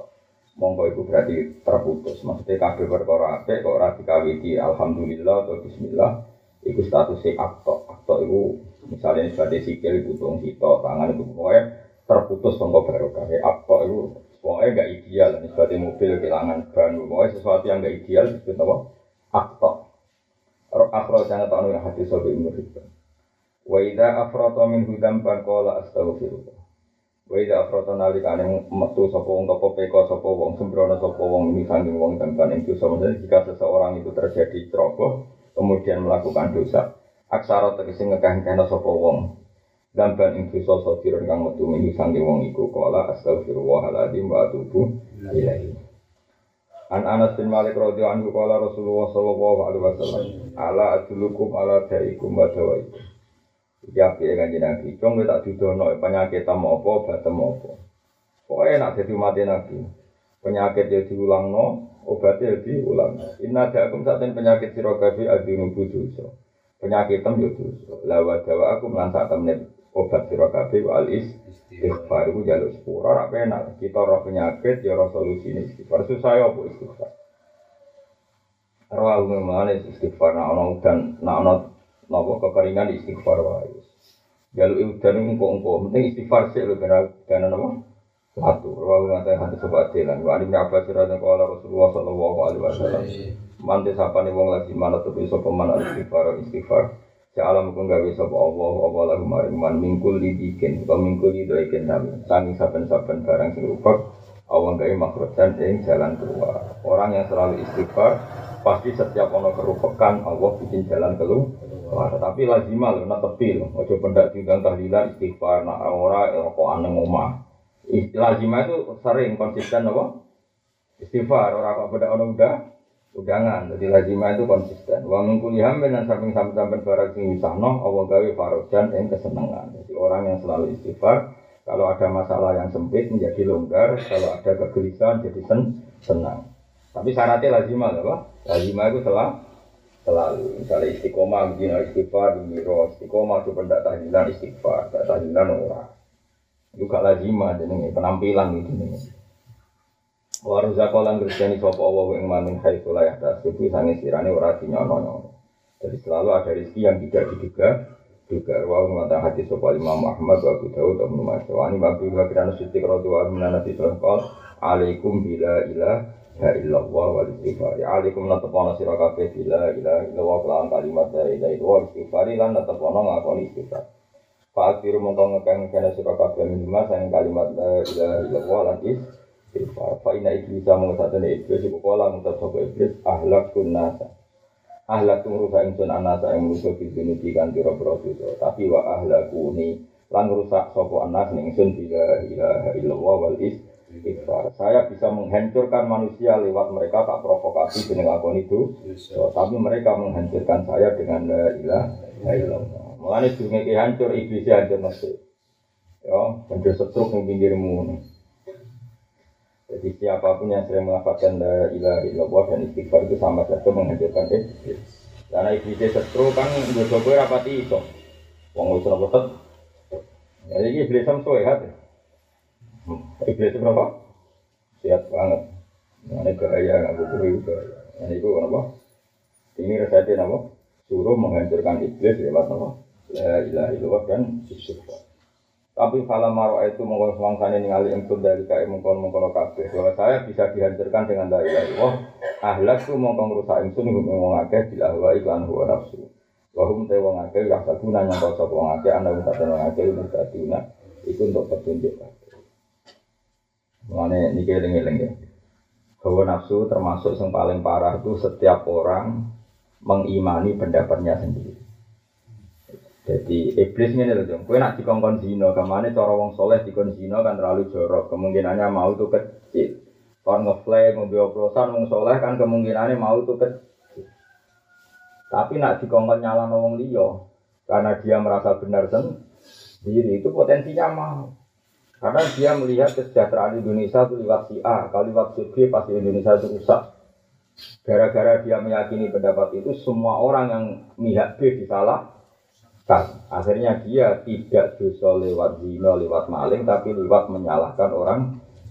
Monggo iku berarti terputus. Maksudnya kabeh perkara apik kok ora dikawiti alhamdulillah atau bismillah iku statusnya akto. Akto iku misalnya sebagai sikil butung sito tangan itu pokoknya terputus sangka barokah. Akto iku pokoknya nggak ideal. Ini seperti mobil kehilangan ban, pokoknya sesuatu yang nggak ideal disebut apa? Aktor. Aktor jangan tahu yang hati sobi murid. Wa idza afrata min hudam ban qala astaghfirullah. Wa idza afrata nalikane metu sapa wong toko peko sapa wong sembrono sapa wong ini saking wong dampan ing dosa jika seseorang itu terjadi ceroboh kemudian melakukan dosa aksara tegese ngekah-ngekahna sapa wong dampan ing dosa sadiron kang metu min saking wong iku qala astaghfirullahaladzim wa atubu ilaihi An Anas bin Malik radhiyallahu anhu qala Rasulullah sallallahu alaihi wasallam ala adlukum ala daikum wa dawaikum Ya piye kanjeng Nabi, cung tak didono penyakit tamu apa, batem apa. Pokoknya nak jadi mati Nabi. Penyakit ya diulangno, obatnya ya diulang. Inna da'akum saat penyakit sirogabi adinu bujuso. Penyakit tem ya dosa. Lawa dawa aku melansak temen obat sirogabi wal is istighfar itu jaluk sepura rak penak. Kita roh penyakit ya roh solusi ini istighfar. Susah ya apa istighfar. Aku memang istighfar nak ono dan nak ono nopo kekeringan istighfar wae. Jaluk udan engko-engko, penting istighfar sih lho ben ben napa? Satu, wa ngate hati sobat jalan. Wa ini apa sirane kala Rasulullah sallallahu alaihi wasallam. Mante sapane wong lagi mana tuh bisa peman istighfar istighfar. Ya alam kung gawe sapa Allah apa lagu maring man mingkul dibikin atau mingkul didoiken nami. Sangi saben-saben barang sing rupak Allah gawe makrojan ing jalan keluar. Orang yang selalu istighfar pasti setiap ono kerupakan Allah bikin jalan keluar tapi lazimah loh, nak tepi loh. Ojo pendak tinggal tahlilan istighfar, nak ora kok aneh ngomah. Lazimah itu sering konsisten apa? Istighfar, orang kok beda orang udah udangan. Jadi lazimah itu konsisten. Wa min kulli hammin dan samping samping barang sing wisahno, Allah gawe farojan yang kesenangan. Jadi orang yang selalu istighfar, kalau ada masalah yang sempit menjadi longgar, kalau ada kegelisahan jadi sen senang. Tapi syaratnya lazimah apa? Lazimah itu telah selalu misalnya istiqomah begini istighfar miro istiqomah itu pendak tahlilan istighfar tak tahlilan orang juga lazimah jadi penampilan gitu Waru zakolan kristiani sopo Allah yang mamin hai sulayah tasibu sangi sirane ora dinyono Jadi selalu ada rezeki yang tidak diduga juga wa mengatakan hati sopo Imam Muhammad wa Abu Dawud wa Ibnu wa ani babu wa kirana sidik radhiyallahu anhu nabi sallallahu alaikum bila ilah la illallah wal istighfar alaikum natapana sira kabeh bila ila illallah kelawan kalimat la ilaha illallah istighfar lan natapana ngakoni istighfar. Pak Akhiru mongko ngekang kena sira kabeh minimal sayang kalimat la ilaha illallah lan istighfar fa inna iblis sama satene iblis iku kala ngutat sapa iblis ahlak nasa ahlak rusak ingsun anasa ing musuh biduni kan pira-pira dosa tapi wa ahlakuni lan rusak sapa anas ingsun bila ilaha illallah wal istighfar istighfar. Saya bisa menghancurkan manusia lewat mereka tak provokasi dengan akun itu. So, tapi mereka menghancurkan saya dengan la ilaha illallah. Mulane dunia hancur iblis hancur mesti. Ya, hancur setruk ning pinggirmu. Jadi siapa pun yang sering melafalkan la ilaha dan istighfar itu sama saja menghancurkan iblis. Karena iblis setru kan gue rapati itu. Wong wis ora Jadi iblis sampai sehat. Iblis berapa? Siap banget. Ini gaya nggak butuh juga. Ini itu apa? Ini resepnya apa? Suruh menghancurkan iblis lewat apa? La ilaha illallah dan istighfar. Tapi kalau marwa itu mengkon semangsane ningali engkau dari kai mengkon mengkon kabeh. Bahwa saya bisa dihancurkan dengan la ilaha illallah. Ahlak tu mengkon rusak ingsun ngomong akeh bila wa iklan huwa nafsu. Wahum te wong akeh ya sabuna nyangka sapa wong akeh ana wong wong akeh mutaduna. Iku untuk petunjuk. Mengenai ini eling-eling ya. Hawa nafsu termasuk yang paling parah itu setiap orang mengimani pendapatnya sendiri. Jadi iblis ini loh dong. Kue nak dikongkon zino, ke mana cara wong soleh dikon zino kan terlalu jorok. Kemungkinannya mau tuh kecil. Kalau ngeflame, mobil oplosan, wong soleh kan kemungkinannya mau tuh kecil. Tapi nak dikongkon nyala wong liyo, karena dia merasa benar sendiri itu potensinya mau. Karena dia melihat kesejahteraan Indonesia itu lewat si A, kalau lewat si B pasti Indonesia itu rusak. Gara-gara dia meyakini pendapat itu, semua orang yang mihak B disalah. Akhirnya dia tidak dosa lewat zina, lewat maling, tapi lewat menyalahkan orang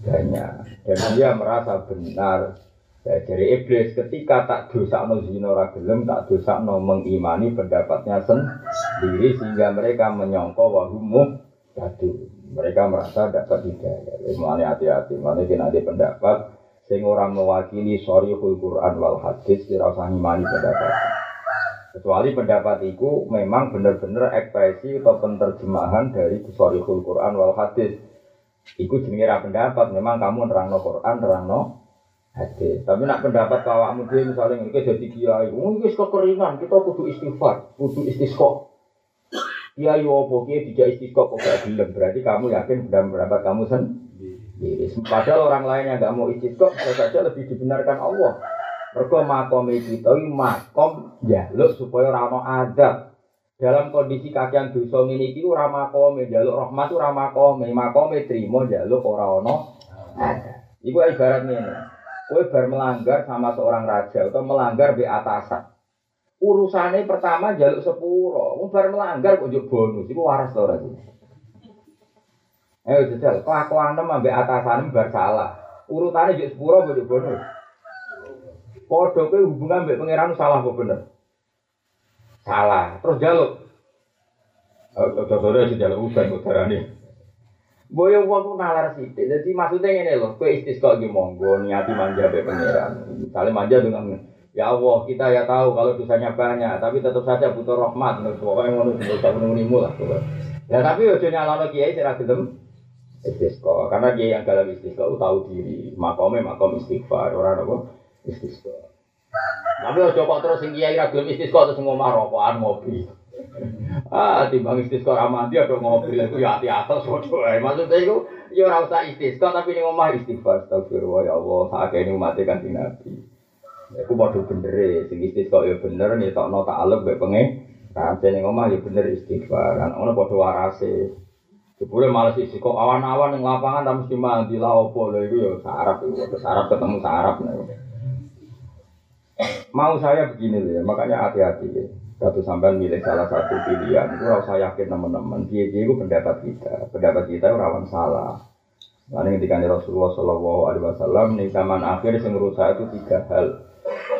banyak. Dan dia merasa benar. Ya, dari iblis ketika tak dosa no zina ragelem, tak dosa no mengimani pendapatnya sendiri sehingga mereka menyongkok wahumuh gaduh. Mereka merasa dapat hidayah. Mulanya hati-hati. Mulanya kena pendapat sing orang mewakili sorry Quran wal hadis tidak usah ngimani pendapat. Kecuali pendapat itu memang benar-benar ekspresi atau penerjemahan dari Sorihul Quran wal hadis. Iku jenenge pendapat, memang kamu nerangno Quran, nerangno hadis. Tapi nak pendapat awakmu dhewe misalnya ini jadi kiai, oh ini kekeringan, kita kudu istighfar, kudu istisqa. Kiai opo kiai tidak istisqa kok gak gelem, berarti kamu yakin pendapat kamu sendiri. Padahal orang lain yang gak mau istisqa bisa saja lebih dibenarkan Allah. Mergo makom kita iki makom jaluk supaya ora ana. Dalam kondisi kakean dosa ngene iki ora makome jaluk rahmat ora makome, makome trimo jaluk ora ana. Iku ibarat ngene. Kowe bar melanggar sama seorang raja atau melanggar be atasan. Urusannya pertama jaluk sepuro, wong bar melanggar kok njuk bonus, iku waras ora sih? Ayo jajal, kelakuan ambek atasan bar salah. Urutannya juk sepuro kok bonus. Podo kowe hubungan mbek pangeran salah kok bener. Salah. Terus jaluk. Sore sih jaluk udan udarane. Boyo wong ku nalar sithik. Dadi maksudnya ngene lho, kowe istisqa iki monggo niati manja mbek pangeran. Misalnya manja dengan Ya Allah, kita ya tahu kalau dosanya banyak, tapi tetap saja butuh rahmat. Pokoknya ngono dosa menunggu lah. Ya tapi ojo nyalono kiai sira gelem istisqa. Karena kiai yang dalam istisqa tahu diri, makome makom istighfar, orang apa? Istisqa. Tapi ojo kok terus sing kiai ra gelem istisqa terus ngomah rokokan ngopi. Ah, timbang istisqa ra mandi ada ngopi lha ya ati atas padha ae. Maksudnya iku ya ora usah istisqa tapi ning omah istighfar astagfirullah ya Allah sakene umat kan Nabi. Iku padha bener e, sing istisqa ya bener ngetokno ta'aluk mek pengen. Kan ning omah ya bener istighfar. Ono padha warase. Jebule males isi kok awan-awan yang lapangan tak mesti mandi lah opo lho iku ya sarap iku sarap ketemu sarap nih. Mau saya begini ya, makanya hati-hati ya. Satu sampai milih salah satu pilihan itu harus saya yakin teman-teman. Dia dia itu pendapat kita, pendapat kita rawan salah. Lalu ketika Rasulullah Shallallahu Alaihi Wasallam nih zaman akhir yang saya itu tiga hal.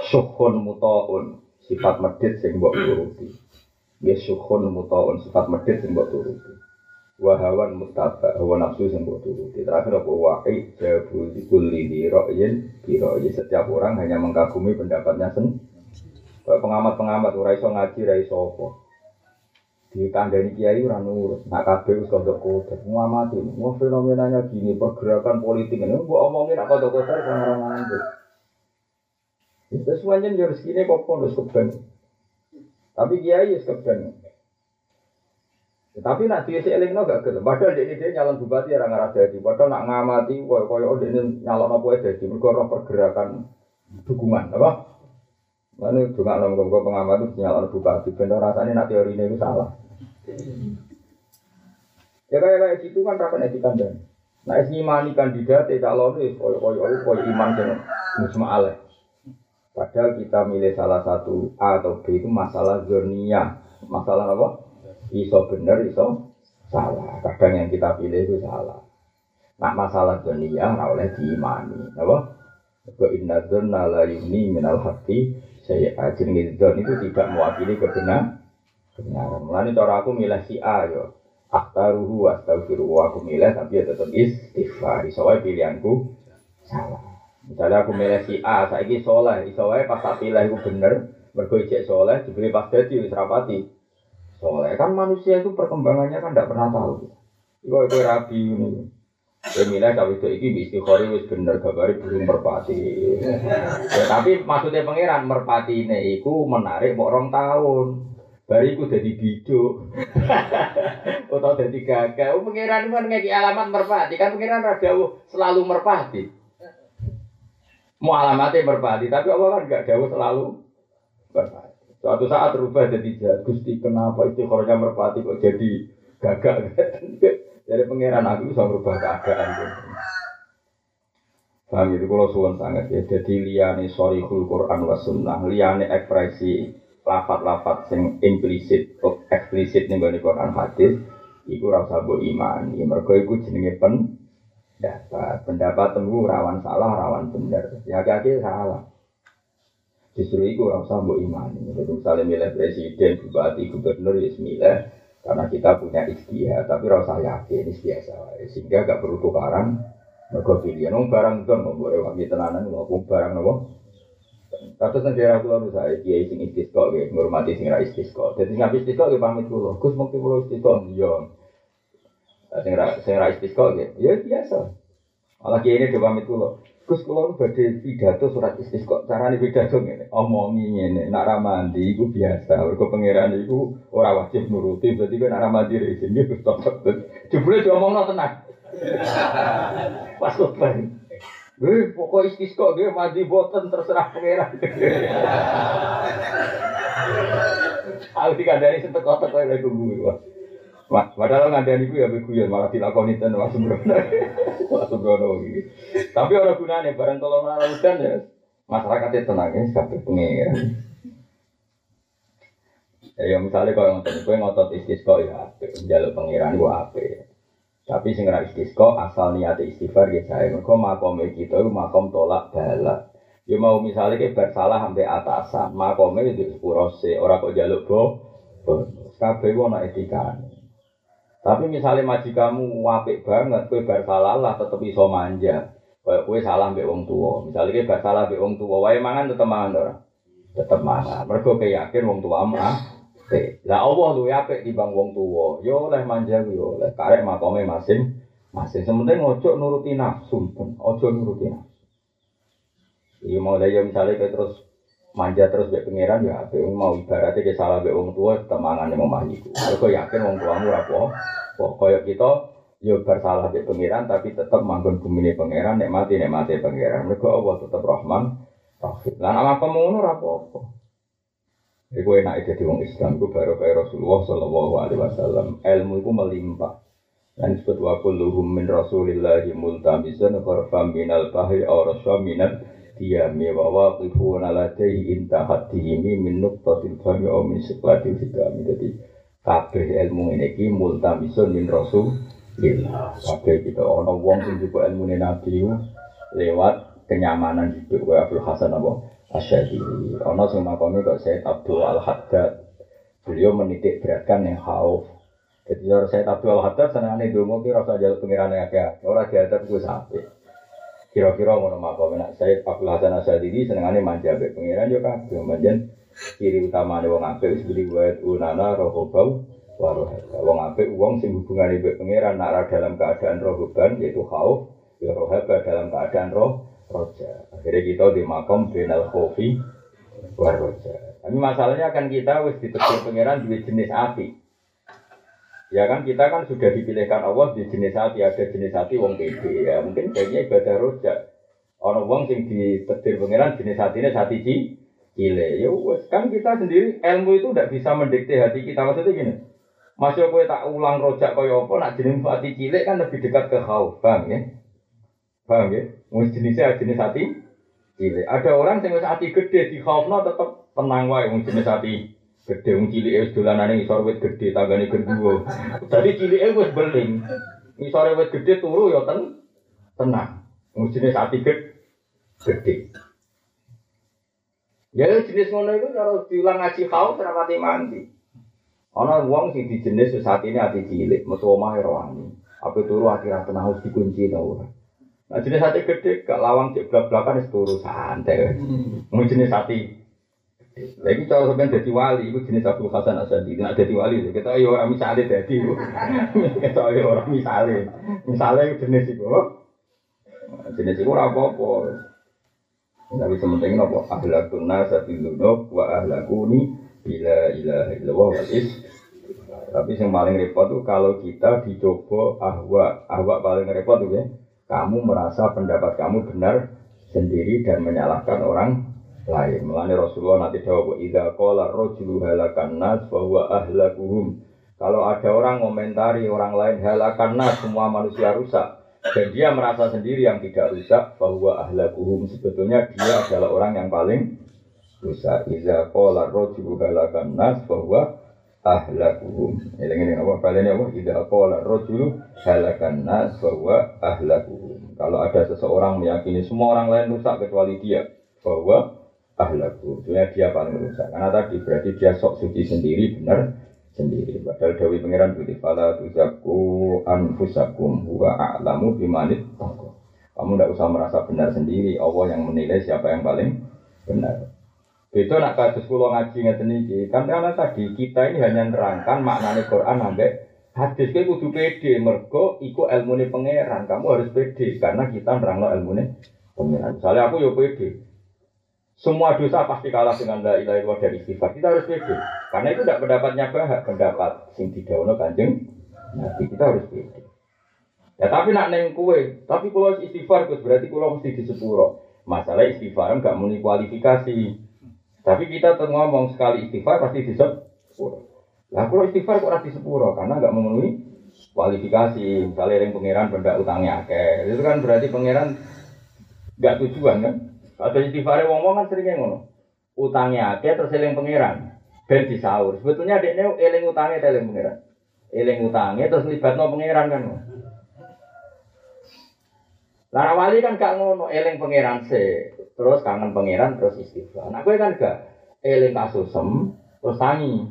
Syukhun mutaun sifat medit sing mbok turuti. Ya syukhun mutaun sifat medit sing mbok turuti wahawan mustaba hawa nafsu yang buat turuti. Terakhir apa? Wahi jabu kulli di ro'yin di setiap orang hanya mengkagumi pendapatnya sendiri pengamat-pengamat ora iso ngaji ora iso apa. Ditandani kiai ora nurut. Nak kabeh wis kodok kodok. Ngamati. Mau fenomenanya gini pergerakan politik ini. Gua omongin nak kodok kodok sama orang lain itu semuanya jadi segini kok pondok keben. Tapi kiai ya keben tapi nak dia eling no gak gelem. Padahal dia dia nyalon bupati orang arah jadi. Padahal nak ngamati koyo koyo dia ini nyalon apa jadi. Mereka orang pergerakan dukungan, apa? Lalu juga nong gue pengamat itu nyalon bupati. Bener rasanya nak teori ini salah. Ya kayak kayak situ kan rapat etika dan. Nah es ngimani kandidat ya calon itu koyo koyo koyo iman jangan musma aleh. Padahal kita milih salah satu A atau B itu masalah zurnia. Masalah apa? Iso bener, iso salah. Kadang yang kita pilih itu salah. Nah masalah dunia ora oleh diimani, apa? Ke inna dzanna la yuni minal haqqi saya ajin dzon itu tidak mewakili kebenaran. Kebenaran. Mulane cara aku milih si A yo. Aktaruhu astaghfiru aku milih tapi ya tetap istighfar. Iso pilihanku salah. Misalnya aku milih si A, saya ini soleh, iso pas tak pilih aku bener, mergo ijek soleh, dibeli pas dadi wis rapati soleh kan manusia itu perkembangannya kan tidak pernah tahu itu itu rabi ini ya milih tapi itu iki istiqori wis bener gabari belum merpati ya, tapi maksudnya pangeran merpati ini iku menarik mau orang tahun Bari ku jadi bidu atau *laughs* jadi gagah. Oh, pangeran kan ngeki alamat merpati kan pangeran rada selalu merpati. Mau alamatnya merpati, tapi Allah kan gak jauh selalu merpati. Suatu saat berubah jadi jahat. Gusti kenapa itu kornya merpati kok jadi gagak? *laughs* jadi pangeran aku bisa merubah keadaan. Paham itu kalau suwon sangat ya. Jadi liane sorihul Quran wa sunnah, liane ekspresi lafat-lafat yang implisit, eksplisit nih bani Quran hadis, iku rasa bu iman. Ya mereka iku jenenge pen pendapat. Pendapat temu rawan salah, rawan benar. Ya kaki salah. Justru itu orang usah mbok imani. Jadi misalnya milih presiden, bupati, gubernur, ya milih Karena kita punya ikhtiar, tapi rasa yakin ini biasa. Sehingga gak perlu tukaran. Mereka pilihan, oh, barang itu mau boleh wangi tenanan, mau barang nopo. Kata sing daerah kula nu saya kiai sing istisqa nggih, ngurmati sing ra istisqa. Dadi sing habis istisqa nggih pamit kula. Gus mungkin kula istisqa iya. Sing ra sing ra istisqa nggih, ya biasa. Malah kiai ini pamit kula. Gus kula badhe pidato surat istisqa. Carane pidato ngene, omongi ngene, nak ra mandi iku biasa. Mergo pangeran iku ora wajib nuruti, berarti kan nak ra mandi rezeki Gus tok. Jebule diomongno tenang. *laughs* Pas kok Eh, pokok istisqa dia mandi boten terserah pangeran. *laughs* Aku dikandani sentek kotak kowe lagi tunggu Mas. Padahal ngandani ku ya beguyon malah dilakoni ten Mas Sembrono. Mas Sembrono iki. Tapi ora gunane bareng tolong udan ya. Masyarakatnya tenang ya, kabeh pangeran. Ya, misalnya kalau ngotot, gue ngotot istisqa ya, jalur pangeran gue apa tapi sing ra istisqa asal niat istighfar ya saya. Mergo makom kita itu makom tolak bala. Ya mau misalnya ke bersalah sampai atasan, makomnya itu sepuro se, orang kok jaluk bo, kabeh ana etika. Tapi misalnya kamu wapik banget, kue bersalah lah tetep iso manja. Kayak kue salah mbek wong tua. Misalnya kue bersalah mbek wong tua, wae mangan tetep mangan ora? Tetep mangan. Mergo yakin wong tua mah. Lah Allah luwe apik timbang wong tuwa. Yo oleh manja yo oleh karek makome masing masing. Sementing ojo nuruti nafsu, ojo nuruti nafsu. Iya mau dari misalnya kayak terus manja terus be pangeran ya apik mau ibaratnya kayak salah be wong tua temangannya mau maju. Aku yakin wong tuamu rapo. Pokoknya kita yo bersalah be pangeran tapi tetap manggon bumi pangeran nek mati nek mati pangeran. Mereka Allah tetap Rahman Rahim. Lah nama kamu rapo Iku enak jadi wong Islam, iku baru kayak Rasulullah Shallallahu Alaihi Wasallam. Ilmu itu melimpah. Dan disebut wa kulluhum min Rasulillahi multamisan gharfa minal bahri aw raswa minal diyami wa waqifuna ladaihi intahat dihimi min nuqtatil fahmi aw min siklatil hikami. Jadi kabeh ilmu ini ki multamisun min Rasulillah. Kabeh kita ono wong sing juga ilmu Nabi lewat kenyamanan hidup. Wa Abdul Hasan apa? Asyadili. Ono sing makome kok Said Abdul Al Haddad. Beliau menitik beratkan yang hauf. Jadi Said Abdul Al Haddad senangane dongo ki rasa jaluk agak. Ora diadab gue sampai. Kira-kira ngono makome nak Said Abdul Hasan senangane manja be pengiran yo kabeh manjen ciri utama wong apik seperti buat unana rohobau warohaba. Wong apik wong sing hubungane be pengiran nak dalam keadaan rohoban yaitu hauf, ya rohaba dalam keadaan roh roja. Akhirnya kita di makom benal kopi war roja. Tapi masalahnya kan kita wis ditegur pangeran di jenis api. Ya kan kita kan sudah dipilihkan Allah di jenis hati ada jenis hati wong pede ya mungkin kayaknya ibadah roja. Orang wong sing ditegur pangeran jenis hati ini hati ci cile. Ya wes kan kita sendiri ilmu itu tidak bisa mendikte hati kita maksudnya gini. Masih aku tak ulang rojak kaya apa, nak jenis hati cilik kan lebih dekat ke khauf, bang ya? Paham ya? Wong jenisnya jenis hati cilik. Ada orang yang hati gede di khaufna tetap tenang wae wong jenis hati gede wong cilik wis dolanane isor wit gede tanggane gendruwo. Dadi cilike wis beling. Isore wit gede turu ya ten tenang. Jenis hati gede. Ya jenis ngono itu kalau diulang ngaji khauf rapati mandi. Ana wong sing di jenis wis ini hati cilik, metu omahe rawani. Apa turu akhirnya tenang harus dikunci ta ora. Nah jenis hati gede, gak lawang cek belak belakan itu turu santai. Mau jenis hati. Lagi kalau sampai jadi wali, itu jenis Abdul Hasan Asadi. Nah jadi wali, kita ayo orang misalnya jadi. Kita ayo orang misalnya. Misalnya jenis itu. Jenis itu apa-apa. Tapi sementing apa? Ahlakun nasa bilunub wa ahlakuni bila ilaha illallah wal is. Tapi yang paling repot tuh kalau kita dicoba ahwa, ahwa paling repot tuh ya kamu merasa pendapat kamu benar sendiri dan menyalahkan orang lain. Melani Rasulullah nanti jawab, "Idza qala rajulu halakan nas bahwa ahlakuhum." Kalau ada orang komentari orang lain halakan nas semua manusia rusak dan dia merasa sendiri yang tidak rusak bahwa ahlakuhum sebetulnya dia adalah orang yang paling rusak. Idza qala rajulu halakan nas bahwa ahlakuhum. Ini ini apa? Kalian apa? Ida qala rojul halakan nas bahwa ahlakuhum. Kalau ada seseorang meyakini semua orang lain rusak kecuali dia, bahwa ahlaku. Sebenarnya dia paling rusak. Karena tadi berarti dia sok suci sendiri benar sendiri. Padahal Dawi Pangeran Budi Fala tuzaku anfusakum huwa a'lamu bimanit Kamu tidak usah merasa benar sendiri. Allah yang menilai siapa yang paling benar. Itu nak kasus kulo ngaji ngeten iki. Kan karena tadi kita ini hanya nerangkan maknanya Quran sampai hadis ke kudu pede mergo iku ilmune pangeran. Kamu harus pede karena kita nerangno ilmune pangeran. Misalnya aku yo pede. Semua dosa pasti kalah dengan la ilaha illallah dari istighfar. Kita harus pede. Karena itu tidak pendapatnya bahak, pendapat sing didawono Kanjeng Nabi. Kita harus pede. Ya tapi nak neng kue, tapi kalau istighfar Gus berarti kalau mesti di sepuro. Masalah istighfar enggak muni kualifikasi. Tapi kita tuh ngomong sekali istighfar pasti di sepuro. Lah kalau istighfar kok ora sepuro karena enggak memenuhi kualifikasi. Misalnya yang pangeran benda utangnya akeh. Itu kan berarti pangeran enggak tujuan kan? Atau istighfar wong-wong kan seringnya ngono. Utangnya akeh terus eling pangeran. Ben disaur. Sebetulnya adiknya eling utangnya eling pangeran. Eling utangnya terus libatno pangeran kan. Lah wali kan gak ngono, eling pangeran se, terus kangen pangeran terus istighfar. Nah gue kan gak eling kasusem terus tangi.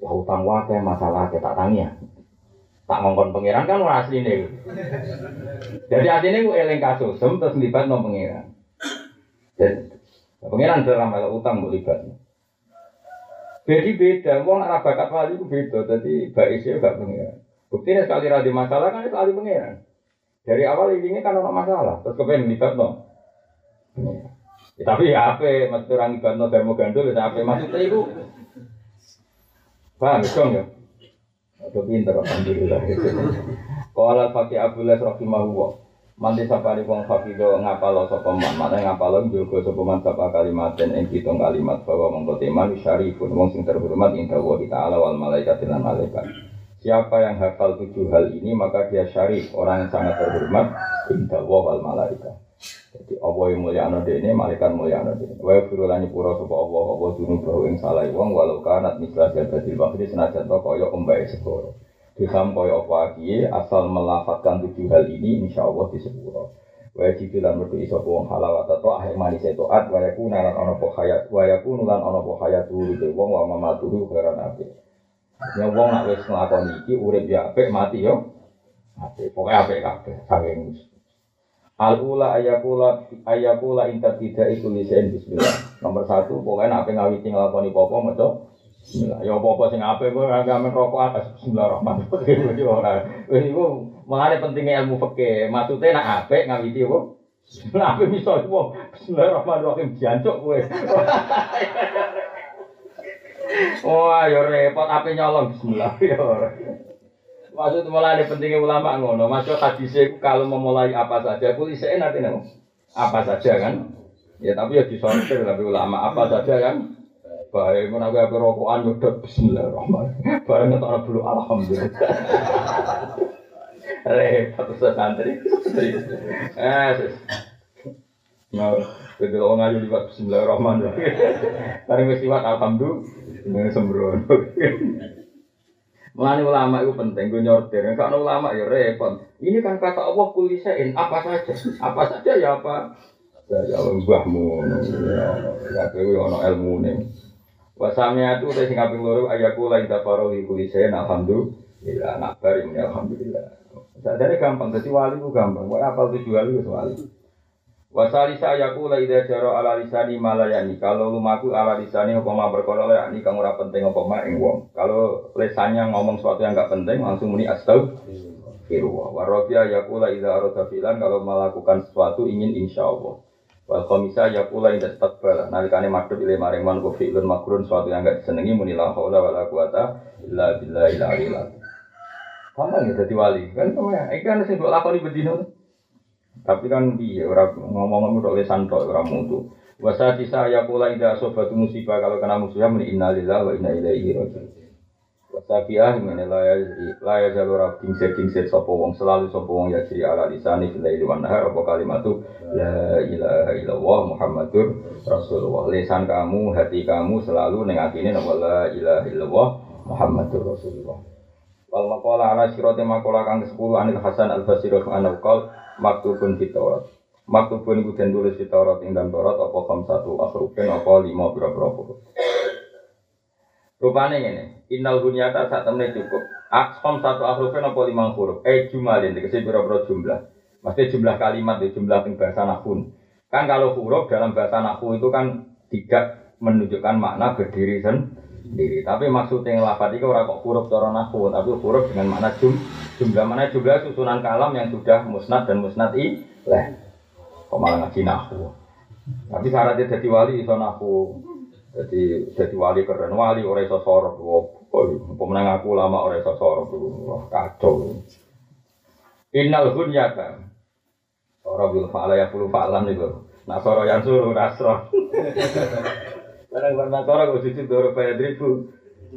Ya utang wae masalah kita tangi ya. Tak ngongkon pangeran kan ora asline. Jadi artinya gue eling kasusem terus libat no pangeran. Jadi pangeran dalam hal utang gue libat. Jadi beda, wong ora bakat wali itu beda. Jadi baisnya gak pangeran. Buktinya sekali rada masalah kan itu ahli pangeran. Dari awal ini kan ada masalah, terus kepengen libat no. Ya, tapi ya apa, maksud orang libat no termo gandul, ya apa maksudnya itu? Paham dong ya? Aduh pinter, alhamdulillah. Kalau fakih Abdullah rahimahullah, Mandi sapari wong fakido ngapalo sapa man, mana ngapalo juga sapa man sapa kalimat dan ing kalimat bahwa mongko teman syarifun wong sing terhormat ing dawa ta'ala wal malaikat lan malaikat. Siapa yang hafal tujuh hal ini maka dia syarif, orang yang sangat terhormat indah wal malaika. Jadi Allah yang mulia anu ini, malaikat mulia anu ini. Wa firulani pura sapa Allah, Allah dunu bahwa yang salah wong walau kanat mislah jadatil bahri senajan to kaya ombae segoro. Dosam kaya apa iki asal melafatkan tujuh hal ini insya Allah di sepuro. Wa jibilan merdu iso wong halawat atau akhir manis itu at wa yakuna lan ana po hayat wa yakunu lan ana po hayat wong wa mamaturu khairan apik. Ya wong nak wis nglakoni iki urip ya apik mati yo. Apik pokoke apik kabeh saking Al ula ayakula ayakula inta tidak iku lisen bismillah. Nomor satu pokoknya nak ngawiti nglakoni apa maca Bismillah. Ya apa-apa sing apik kowe agak men rokok atas bismillahirrahmanirrahim. *laughs* Ora. Wis iku mengenai pentingnya ilmu fikih. Maksudnya nak apik ngawiti apa? Bismillah apik iso bismillahirrahmanirrahim jancuk kowe. *laughs* Wah, ya repot ape nyolong bismillah ya Maksud mulai pentingnya ulama ngono. Maksud hadisnya kalau memulai apa saja, kulisnya nanti apa saja kan. Ya tapi ya disortir tapi ulama apa saja kan. Baik, mana gue rokokan udah Bismillahirrahmanirrahim. Barang ngetok dulu Alhamdulillah. Repot santri. Eh, Nah, jadi orang ngaji liwat Bismillahirrahmanirrahim. Bareng wis liwat Alhamdulillah. Sembrono. Mulane ulama itu penting, gue nyortir. Kalau ulama ya repot. Ini kan kata Allah kulisein apa saja, apa saja ya apa. Ya Allah mbahmu, ya kowe ono ilmu nih. Wasamnya itu saya sing kaping loro ayaku lain tafaro di kulisein alhamdulillah. Nak bari alhamdulillah. Sadare gampang, jadi wali itu gampang. Wah apal tujuh wali itu wali. Wasalisa yaku la ida jaro ala lisani malayani. Kalau lumaku ala lisani apa ma berkoro ya ini kamu ora penting apa ma ing wong. Kalau lesannya ngomong sesuatu yang enggak penting langsung muni astagfirullah. Warofia yaku la ida arota filan kalau melakukan sesuatu ingin insya Allah. Wal komisa yaku la ida stakbal. Nalikane madhep ilai maring man ku fi'lun makrun sesuatu yang enggak disenengi muni la haula wala quwata illa billahi al-aliyyil Gampang ya jadi wali. Kan kamu ya, kan sing lakoni bedino. Tapi kan dia orang ngomong-ngomong udah lesan tok orang mutu. Wasa sisa ya pula ida sobatu musibah kalau kena musibah meni innalillahi wa inna ilaihi rajiun. Wasa fiah meni laya jalur abding setting set sopo wong selalu sopo wong ya ciri ala lisani filai wan nahar apa kalimat tu la ilaha illallah muhammadur rasulullah. Lesan kamu, hati kamu selalu nengatinin la ilaha illallah muhammadur rasulullah. Wal maqala ala sirati maqala kang 10 anil Hasan al Basri anhu qol maktubun fi Taurat. Maktubun iku den tulis fi Taurat ing dalam Taurat apa kam satu akhrufin apa lima pira-pira huruf. Rupanya ini, innal hunyata saat temen cukup. Akom satu ahrufin apa lima huruf. Eh jumalin, dikasih berapa jumlah. Maksudnya jumlah kalimat, ya, jumlah bahasa nahun. Kan kalau huruf dalam bahasa nahu itu kan tidak menunjukkan makna berdiri sendiri. Tapi maksudnya yang lafadz itu orang kok huruf cara nahu, tapi huruf dengan makna jum, jumlah mana jumlah susunan kalam yang sudah musnad dan musnad i leh. Kok malah ngaji nahu. Tapi syaratnya jadi wali iso nahu. Jadi jadi wali keren wali orang iso sorot. Pemenang aku lama orang iso sorot. Wah kacau. Innal hunyata. Orang bil fa'ala ya puluh fa'lan itu. Nasoro yang suruh nasro. Barang barang nasoro gue cuci dua rupiah ribu.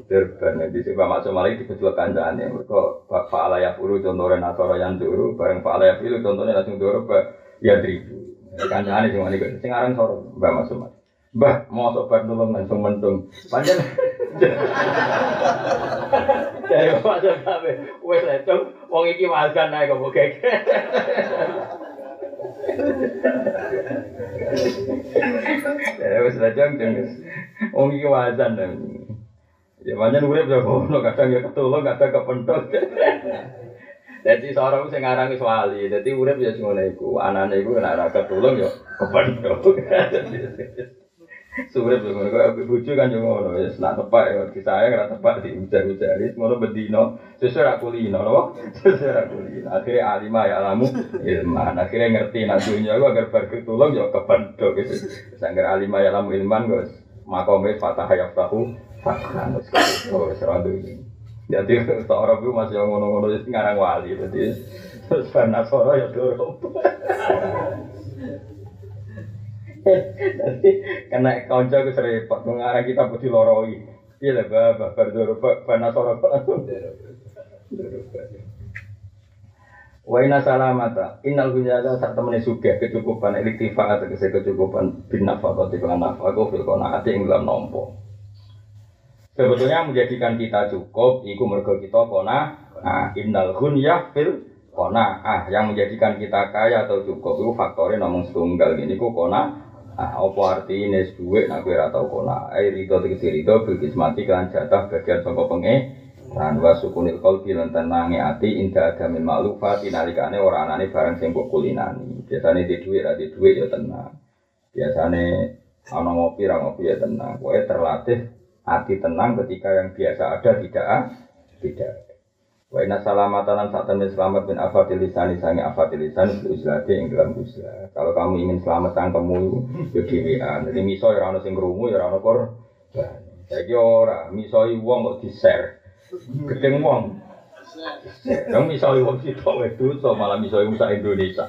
Durban di sini Pak di kecil kancane. Kok fa'ala ya puluh contohnya nasoro yang suruh. Barang fa'ala ya puluh contohnya langsung dua rupiah ya ribu. Kancane cuma nih. Sekarang soro Mbak Mas Somali. Mbah, mau sobat nulung langsung mentung. Panjang. Saya Pak Somali, wes lecong, wong iki wazan naik kok bokek. Ya wis lajang jeng. Wong iki wazan. Ya banyak urip ya kono kadang ya ketulung kadang kepentok. Jadi seorang sing ngarang wis wali. Dadi urip ya ngono iku. Anane iku nek ora ketulung ya kepentok. Lho ngono kok bojo kan yo ngono wis nak tepak ya disayang ora tepak diujar-ujari ngono bedino. Sesuai ra kulino lho. *laughs* Sesuai ra kulino. Alima ya alamu ilman. Akhire ngerti nak dunya ku agar bar ketulung yo gitu sangger alima ya alamu ilman wis makome fatah ya tahu fathan wis kok wis ra dunya jadi seorang itu masih ngono-ngono wis ngarang wali jadi terus Nasoro ya dorong *laughs* Nanti kena konco ke serempet mengarang kita putih loroi. Iya lah bapak berdua bana sorok langsung. Wa inna salamata innal gunjata saat temen suge kecukupan atau kese kecukupan bin nafaqati lan nafaqo fil qanaati ing dalam nompo. Sebetulnya menjadikan kita cukup iku mergo kita kona nah innal gunyah fil kona ah yang menjadikan kita kaya atau cukup itu faktornya nomor setunggal ini ku kona Ah, apa artinya duit nak kowe ora tau kona. Ai rido tegese rido bil kismati kan jatah bagian saka penge. Lan wa sukunil qalbi lan tenange ati inda ada min maklufat nalikane ora anane barang sing mbok kulinani. Biasane di ra di duit ya tenang. Biasane ana ngopi ra ngopi ya tenang. Kowe terlatih hati tenang ketika yang biasa ada tidak tidak. Wa inna salamatan saat temen selamat bin afatil lisan sangi afatil lisan bil uzlati ing dalam uzlah. Kalau kamu ingin selamat cangkemmu yo dhewean. Jadi miso ya ana sing krungu ya ana kor. Saiki ora miso wong kok di-share. Gedeng wong. Yang misalnya wong sitok wedus, so malah misalnya musa Indonesia.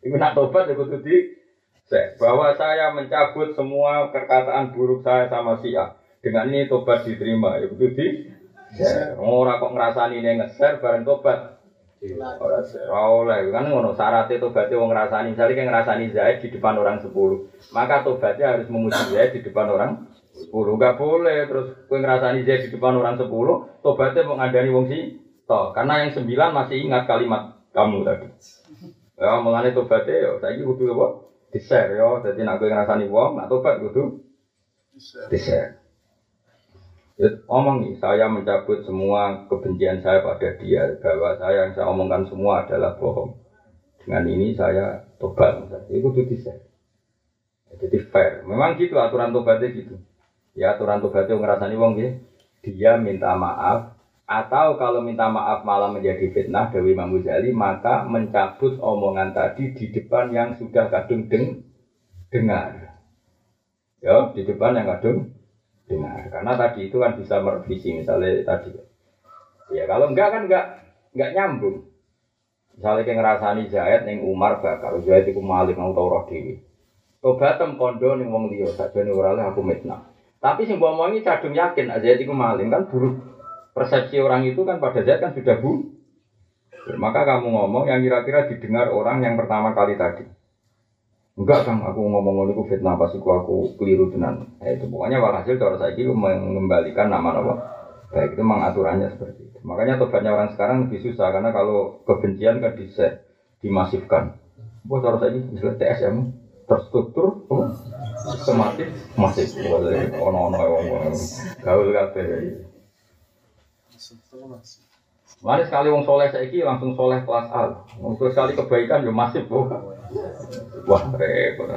Ibu nak tobat ya kudu di bahwa saya mencabut semua perkataan buruk saya sama si A. Dengan ini tobat diterima, ya kudu di Ya, ora kok ngrasani ning ngeser bareng tobat. Ora oleh. Kan ngono syaratnya tobatnya wong ngrasani. Misalnya kayak ngrasani Zaid di depan orang 10 maka tobatnya harus memuji Zaid di depan orang 10 gak boleh. Terus kowe ngrasani Zaid di depan orang 10 tobatnya mau ngadani wong si toh karena yang 9 masih ingat kalimat kamu tadi. Ya mulane tobatnya ya saiki kudu apa? Di share ya. Jadi nak kowe ngrasani wong nak tobat kudu di share Ya, omong nih, saya mencabut semua kebencian saya pada dia bahwa saya yang saya omongkan semua adalah bohong. Dengan ini saya tobat, itu tuh bisa. Jadi fair. Memang gitu aturan tobatnya gitu. Ya aturan tobatnya ngerasani wong ya. Dia minta maaf atau kalau minta maaf malah menjadi fitnah Dewi Imam Ghazali maka mencabut omongan tadi di depan yang sudah kadung deng dengar. Ya, di depan yang kadung dengar. Karena tadi itu kan bisa merevisi misalnya tadi. Ya kalau enggak kan enggak enggak nyambung. Misalnya kayak ngerasani Zaid neng Umar bakal Zaid itu malik mau tau roh dewi. Tobatem kondo ning wong liya sakjane ora aku mitnah. Tapi sing mbok omongi cadung yakin Zaid itu maling kan buruk. Persepsi orang itu kan pada Zaid kan sudah bu. Maka kamu ngomong yang kira-kira didengar orang yang pertama kali tadi. Enggak kan aku ngomong itu fitnah pas aku aku keliru tenan. Eh, itu pokoknya walhasil cara saya itu mengembalikan nama nama. Baik itu memang aturannya seperti itu. Makanya tobatnya orang sekarang lebih susah karena kalau kebencian kan bisa dimasifkan. Buat cara saya misalnya TSM terstruktur, oh, Semakin masih ono-ono wong gaul kabeh. Mana sekali wong soleh saiki langsung soleh kelas A. Wong sekali kebaikan ya masif kok. Wah repot.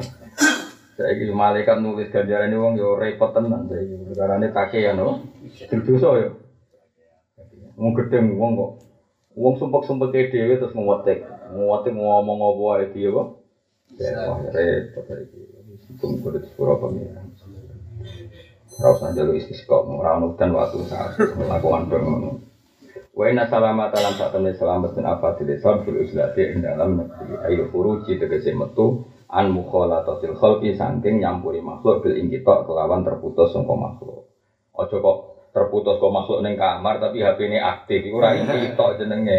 Saiki malaikat nulis ganjaran wong yo repot tenan saiki. Karane kake ya no. Dosa yo. Wong gedeng wong kok. Wong sumpek-sumpek dhewe terus ngewetik. Ngewetik ngomong apa wae piye kok. Wah repot saiki. Hukum kudu sepuro pengiran. Ora usah njaluk istisqa, ora ono dan waktu saat melakukan pengono. Wa inna salamat alam saat temen selamat apa tidak Islam fil uslati ing dalam negeri ayo furuji tegese metu an mukhalatatil khalqi saking nyampuri makhluk bil ingkita kelawan terputus sangka makhluk. Aja kok terputus kok makhluk ning kamar tapi HP ini aktif iku ora ingkita jenenge.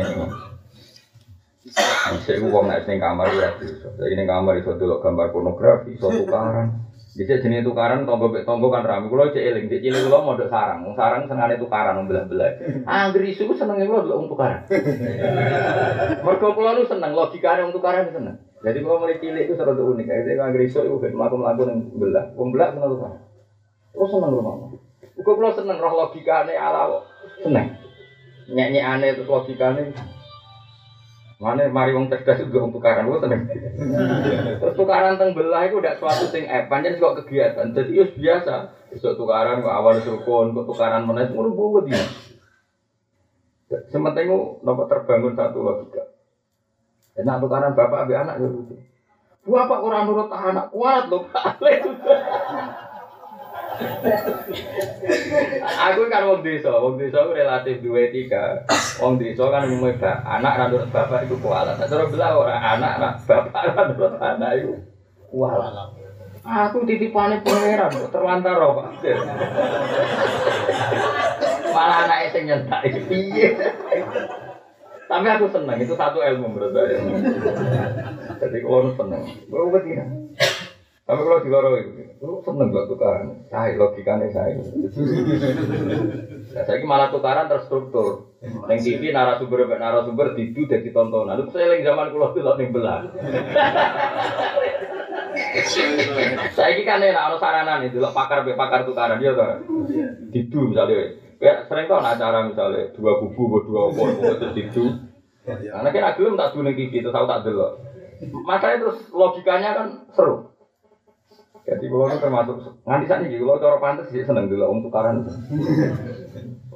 Saya wong nek ning kamar ya iso. Saiki ning kamar iso delok gambar pornografi, iso tukaran. Bisa jenis tukaran tonggo bek tonggo kan rame. Kulo cek eling, cek cilik kulo modok sarang. Wong sarang senengane tukaran wong belah-belah. Angger isu ku senenge kulo delok wong tukaran. *laughs* Mergo kulo lu seneng logikane wong tukaran seneng. Jadi kulo mulai cilik itu seru unik. Jadi angger isu iku ben mlaku-mlaku ning belah. Wong belah seneng tukaran. Kulo seneng kulo mau. Kulo seneng roh logikane ala. Seneng. Nyek-nyekane terus logikane Mana mari wong cerdas juga wong tukaran gue tenang. Terus tukaran teng belah itu udah suatu sing eh panjang kok kegiatan. Jadi itu biasa. Besok tukaran kok awal rukun, kok tukaran mana itu ngono buat dia. Sementing nopo terbangun satu logika. Enak tukaran bapak abe anak ya lucu. Bapak kurang nurut anak kuat loh. *laughs* Aku kan wong desa, wong desa aku relatif dua etika. Wong desa kan umumnya anak ra nurut bapak itu kualat. Terus belah orang anak ra bapak ra nurut anak itu kualat. Aku titipane pangeran terlantar Pak. Malah anaknya sing nyentak iki. Tapi aku seneng, itu satu ilmu menurut saya. Jadi kalau seneng, gue tapi kalau di loro itu, lu seneng gak tukaran? Saya logikanya saya. Nah, saya malah tukaran terstruktur. Neng TV narasumber narasumber didu jadi tontonan. Itu saya lagi zaman kulo tuh neng belah. Saya ini kan enak, ada saranan itu, pakar pakar tukaran dia tuh. Didu misalnya, ya sering tau acara misalnya dua kubu, dua opor, terus didu. Karena kan agilum tak dulu TV itu tahu tak dulu. Masalahnya terus logikanya kan seru. Jadi kalau termasuk nganti saat ini kalau cara pantas sih seneng dulu om tukaran.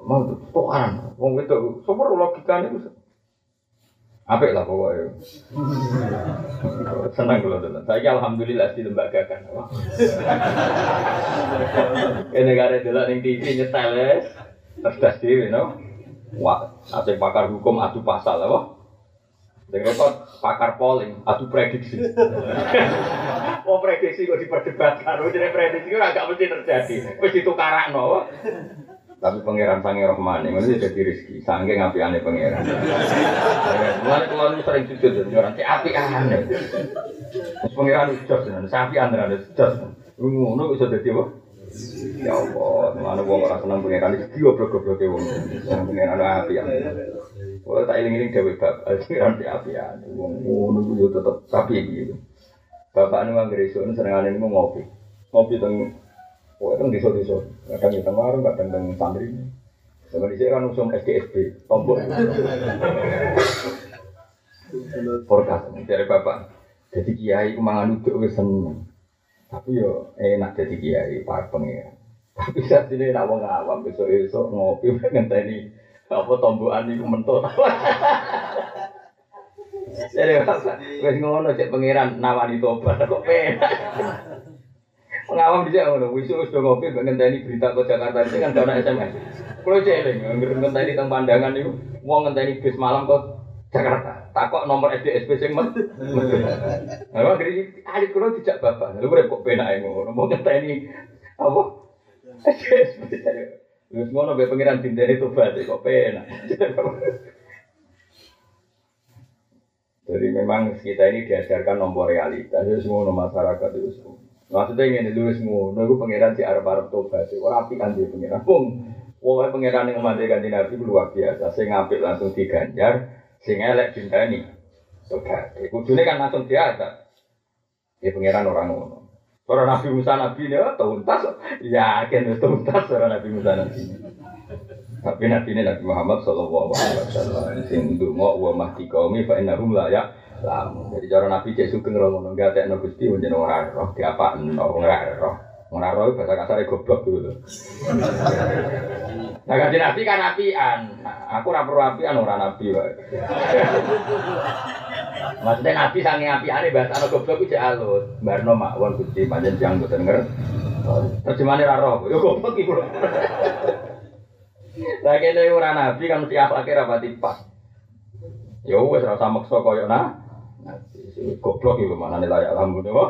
Mau tukaran, om itu super logikanya itu. Apa lah pokoknya. Senang kalau dulu. Saya alhamdulillah di lembaga kan. Ini negara dulu yang TV nyetel ya. Cerdas dewi, no. Wah, ada pakar hukum adu pasal, apa? Dengan pakar polling, adu prediksi. Oh prediksi kok diperdebatkan, jadi prediksi kok agak mesti terjadi, mesti tukaran no. Tapi pangeran sange rohmani, ini jadi rezeki, sange ngapi aneh pangeran. Mulai kalau ini sering sujud jadi orang cek api aneh. Pangeran itu jos, sapi aneh ada jos. Ngono bisa jadi apa? Ya Allah, mana wong ora seneng pangeran iki goblok-goblok e wong. Seneng pangeran api aneh. Oh tak iling-iling dewe bab, pangeran api aneh. Wong ngono yo tetep sapi iki. Bapak nu anggere esuk senengane niku ngopi. Ngopi teng Pokoknya teng desa-desa. Kadang di teng warung, kadang teng santri. Sama di kan usum SDSB, tombol. Forecast dari bapak. Jadi kiai mangan uduk wis seneng. Tapi yo enak jadi kiai pak pengen. Tapi saat ini nak wong besok besok ngopi *laughs* ngenteni apa tombokan iku mentut. Jadi wis ngono cek pangeran nawani tobat kok penak. Pengawam bisa ngono, wis wis do ngopi mbek ngenteni berita ke Jakarta iki kan ana SMS. Kulo cek eling ngenteni teng pandangan niku wong ngenteni bis malam kok Jakarta. Takok nomor SDSP sing met. Lah geri adik kulo dijak bapak. Lha kok penak ngono. Mau ngenteni apa? SDSP. Wis ngono mbek pangeran dinteni tobat kok penak. Jadi memang kita ini diajarkan nomor realitas, jadi semua masyarakat itu semua. Maksudnya ingin dulu semua, nunggu pangeran si Arab Arab tobat, orang api kan dia pangeran. Yang mati ganti nabi luar biasa. Saya ngambil langsung diganjar, sing elek ini tobat. Kudunya kan langsung. Dia pangeran orang ngono. Para Nabi Musa Nabi ini oh, tuntas, yakin itu tuntas para Nabi Musa Nabi. Tapi Nabi ini Nabi Muhammad Sallallahu Alaihi Wasallam. Sing dungo wa mahdi kaumi fa innahum la ya lam. Jadi cara Nabi cek sugeng romo nggak ada gusti menjadi orang roh diapa orang roh. Orang roh bahasa kasar goblok gitu. Nah kan Nabi kan apian. Aku ora perlu apian ora nabi wae. Maksudnya nabi sange apiane bahasa ana goblok ku jek alus. Barno makwon Gusti panjen siang boten denger. Terjemahane ra roh. Yo goblok iku. Lah kene ora nabi kan mesti akhlake ra pati pas. Yo wis ora usah maksa koyo nah. Goblok iku manane layak alhamdulillah.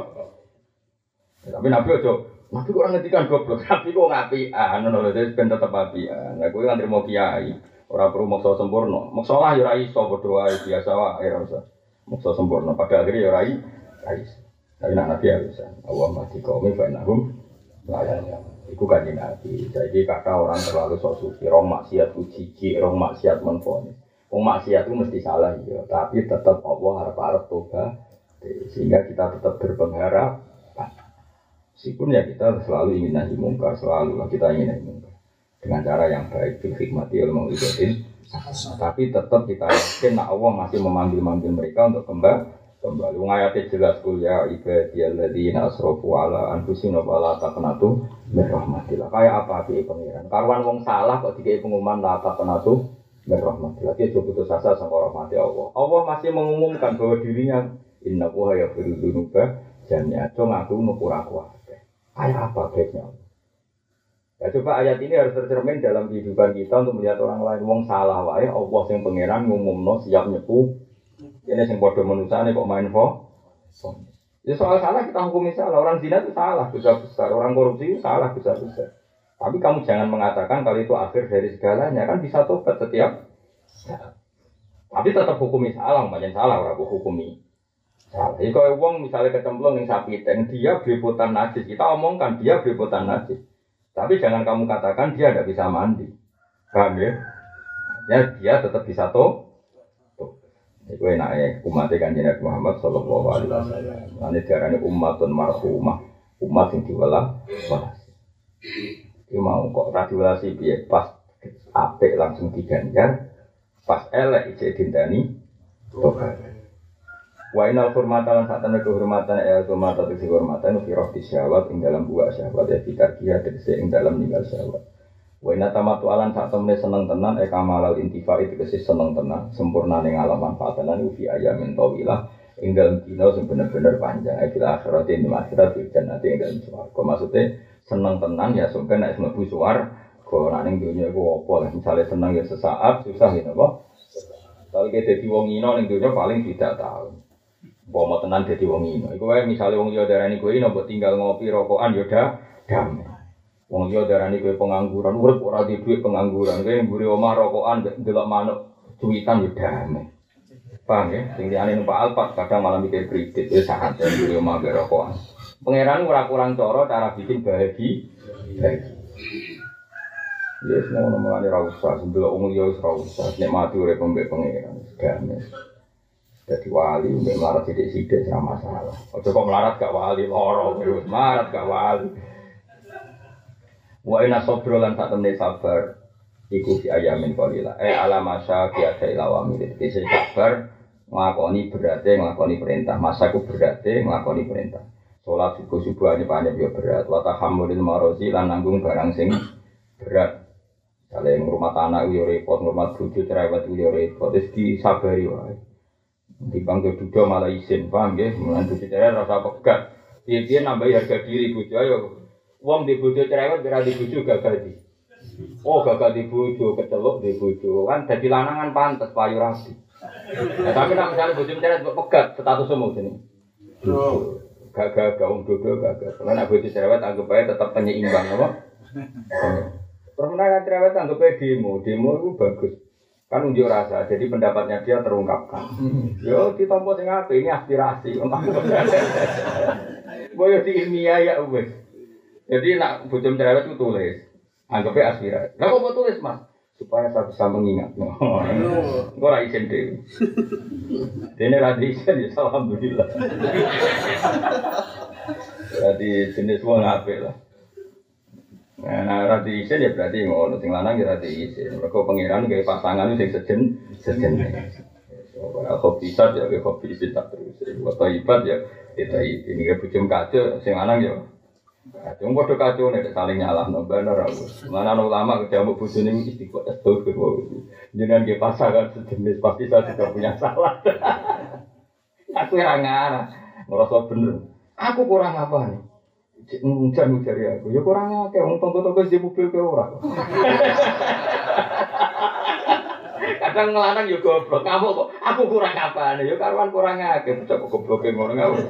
Tapi nabi ojo Nabi kok ngetikan goblok, *laughs* tapi kok ngapian, ngono lho, ben tetep apian. Kowe kan trimo kiai, ora perlu maksa sempurna. Maksa lah ya ora iso biasa wae ora usah. Maksa sempurna pada akhirnya ya ora. Tapi nak Nabi ya bisa. Allah mati kaum fa innahum layaknya. Iku kan Nabi. Jadi kata orang terlalu sok suci, rong maksiat uji, rong maksiat menfonis. Wong maksiat itu mesti salah ya, tapi tetap Allah harap-harap tobat sehingga kita tetap berpengharap Meskipun ya kita selalu ingin nahi mungkar, selalu lah kita ingin nahi mungkar. Dengan cara yang baik, bil hikmati ilmu ibadin. Tapi tetap kita yakin nah Allah masih memanggil-manggil mereka untuk kembali kembali. Wong ayatnya jelas kul ya ibadiyalladzina asrafu ala anfusihim wa la taqnatu min rahmatillah. Kayak apa sih pangeran? Karuan wong salah kok dikai pengumuman la taqnatu min rahmatillah. Dia coba putus asa sama rahmati Allah. Allah masih mengumumkan bahwa dirinya inna wa yaghfiru dzunuba jami'a. Cung aku nukura kuat. Kayak apa baiknya? Ya coba ayat ini harus tercermin dalam kehidupan kita untuk melihat orang lain. Wong salah wae, Allah yang pangeran ngumumno siap nyepu. Ini yang bodoh manusia kok main fo. Ya soal salah kita hukumi salah. Orang zina itu salah besar besar. Orang korupsi itu salah besar besar. Tapi kamu jangan mengatakan kalau itu akhir dari segalanya kan bisa tobat setiap. Tapi tetap hukumi salah, banyak salah orang hukumi. Salah. Jadi kalau uang misalnya kecemplung yang sapi dan dia beributan najis, kita omongkan dia beributan najis. Tapi jangan kamu katakan dia tidak bisa mandi. Paham ya? Ya dia tetap bisa toh. Itu enak ya umat kan Nabi Muhammad Shallallahu Alaihi Wasallam. Ini darahnya umatun marhumah, umat yang diwalah Itu mau kok radiolasi biar pas apik langsung diganjar, pas elek ijek dintani. Wa inal hurmata lan sak temne kehormatan ya hurmata tegese kehormatan fi roh syahwat ing dalam buah syahwat ya fikar kia tegese ing dalam ninggal syahwat. Wa inna tamatu alan sak temne seneng tenan e kamalal intifa itu tegese seneng tenan sempurna ning alam manfaatan lan fi ayamin tawilah ing dalam dina sing bener-bener panjang e fil akhirat ing akhirat fil jannati ing dalam swarga. Maksudnya seneng tenan ya sampai nek mlebu swarga nek ning dunya iku apa misalnya seneng ya sesaat susah ya apa kalau kita jadi wong ino ning dunya paling tidak tahu Bawa tenan jadi wong ino. Iku misalnya wong yo darani kowe ino tinggal ngopi rokokan yo dah damai. Wong yo darani kowe pengangguran, urip ora di duit pengangguran. Kowe mburi omah rokokan delok manuk cuwitan yo damai. Paham ya? Sing liyane numpak alpat kadang malah mikir kredit ya sangat ya mburi omah mbek rokokan. Pangeran ora kurang cara cara bikin bahagia. Bahagia. Ya semua nomor ini rausa, sebelum umur ya rausa, nikmati urip pembek pangeran, damai. Jadi wali, mbak melarat sidik sidik sama masalah. Ojo kok melarat gak wali, lorong melarat gak wali. Wa ina sobro lan sak temne sabar iku fi ayamin qalila. Eh ala masa ki ada ilawami. Jadi sabar nglakoni berarti nglakoni perintah. Masa ku berarti nglakoni perintah. Sholat subuh subuh aja banyak ya berat. Wata hamulil marozi lan nanggung barang sing berat. Kalau yang rumah tanah uyo repot, rumah bujuk cerewet uyo repot. Terus disabari wae. Dipanggil duda malah izin, paham ya? Mulai bojo cerewet rasa pegat. Dia nambah harga diri bojo ayo. Wong di bojo cerewet kira di bojo gagal di. Oh gagal di bojo, kecelok di bojo. Kan jadi lanangan pantas payu rapi. Nah, tapi nak misalnya bojo cerewet pegat status semua sini. Gagal gaung dodo gagal. Kalau nak bojo cerewet anggap aja tetap penyeimbang apa? Pernah kan cerewet anggap aja demo, demo itu bagus kan unjuk rasa jadi pendapatnya dia terungkapkan yo ditompo sing apa ini aspirasi *laughs* boyo di ilmiah ya wes jadi nak bujum cerewet itu tulis anggapnya aspirasi lah kok tulis mas supaya saya bisa mengingat gue izin deh ini radhi izin ya alhamdulillah Jadi jenis wong apik lah. Nah, nah rati isin ya berarti ngono sing lanang ya rati isin. Mergo pangeran gawe pasangan sing sejen sejen. Ora kopi sat ya kopi isin tak terus. Wa ibat ya kita ini ke bujum kaca sing lanang ya. Kacau padha kacau nek saling nyalah no bener aku. Mana ulama ketemu bojone istiqomah astagfirullah. Jenengan ge pasangan sejenis pasti saya sudah punya salah. *laughs* aku ora ngarah. Ngerasa bener. Aku kurang apa nih? Hujan dari aku, ya kurang akeh, wong tonggo-tonggo di mobil ke orang. *laughs* Kadang ngelarang ya goblok, kamu kok aku kurang apa nih? Ya karuan kurang akeh, kok goblok ngono kamu.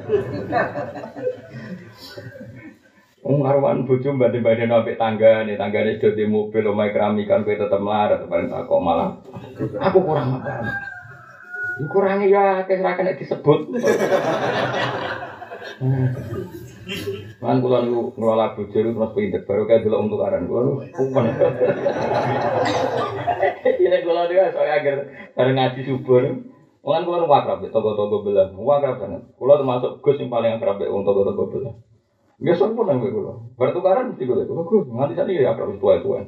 Wong karuan bojo mbanding-banding ambek tangga nih, tanggane sudah di mobil omahe keramikan kowe tetep melarat, paling tak kok malah. Aku kurang apa? Ya kurangnya ya, kira kena disebut. Kan kula niku ngelola bojo terus pinter baru kayak delok untuk aran kula kumen. Ini kula niku soalnya agar bareng ngaji subuh. Kan kula wakrab toko-toko belah. Wakrab banget. Kula termasuk Gus yang paling akrab wong toko-toko belah. Biasa pun nang kula. Bertukaran mesti kula. Kula Gus nganti sakniki ya akrab tua-tua.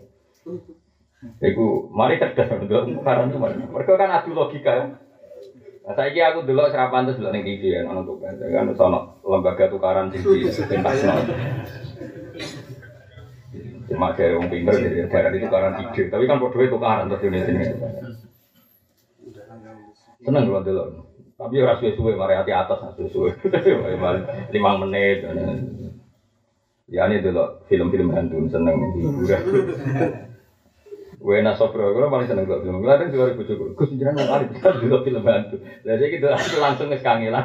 Iku mari cerdas ndelok tukaran itu. Mereka kan adu logika ya. Nah, saya kira aku dulu serapan terus dulu nih TV ya, nono tuh kan, kan sono lembaga tukaran tinggi, *laughs* pentas Cuma kayak orang pinter jadi daerah itu tukaran ide, tapi kan bodohnya tukaran terus di sini. Seneng kalau dulu, tapi orang suwe-suwe, mari hati atas, suwe-suwe, *laughs* lima menit. Ya ini dulu film-film hantu seneng hiburan. Wena Sobro, gue paling seneng gue film. Gue ada juga ribu cukup. Gue sendiri kali bisa juga film bantu. Jadi gitu aku langsung ke kangelan.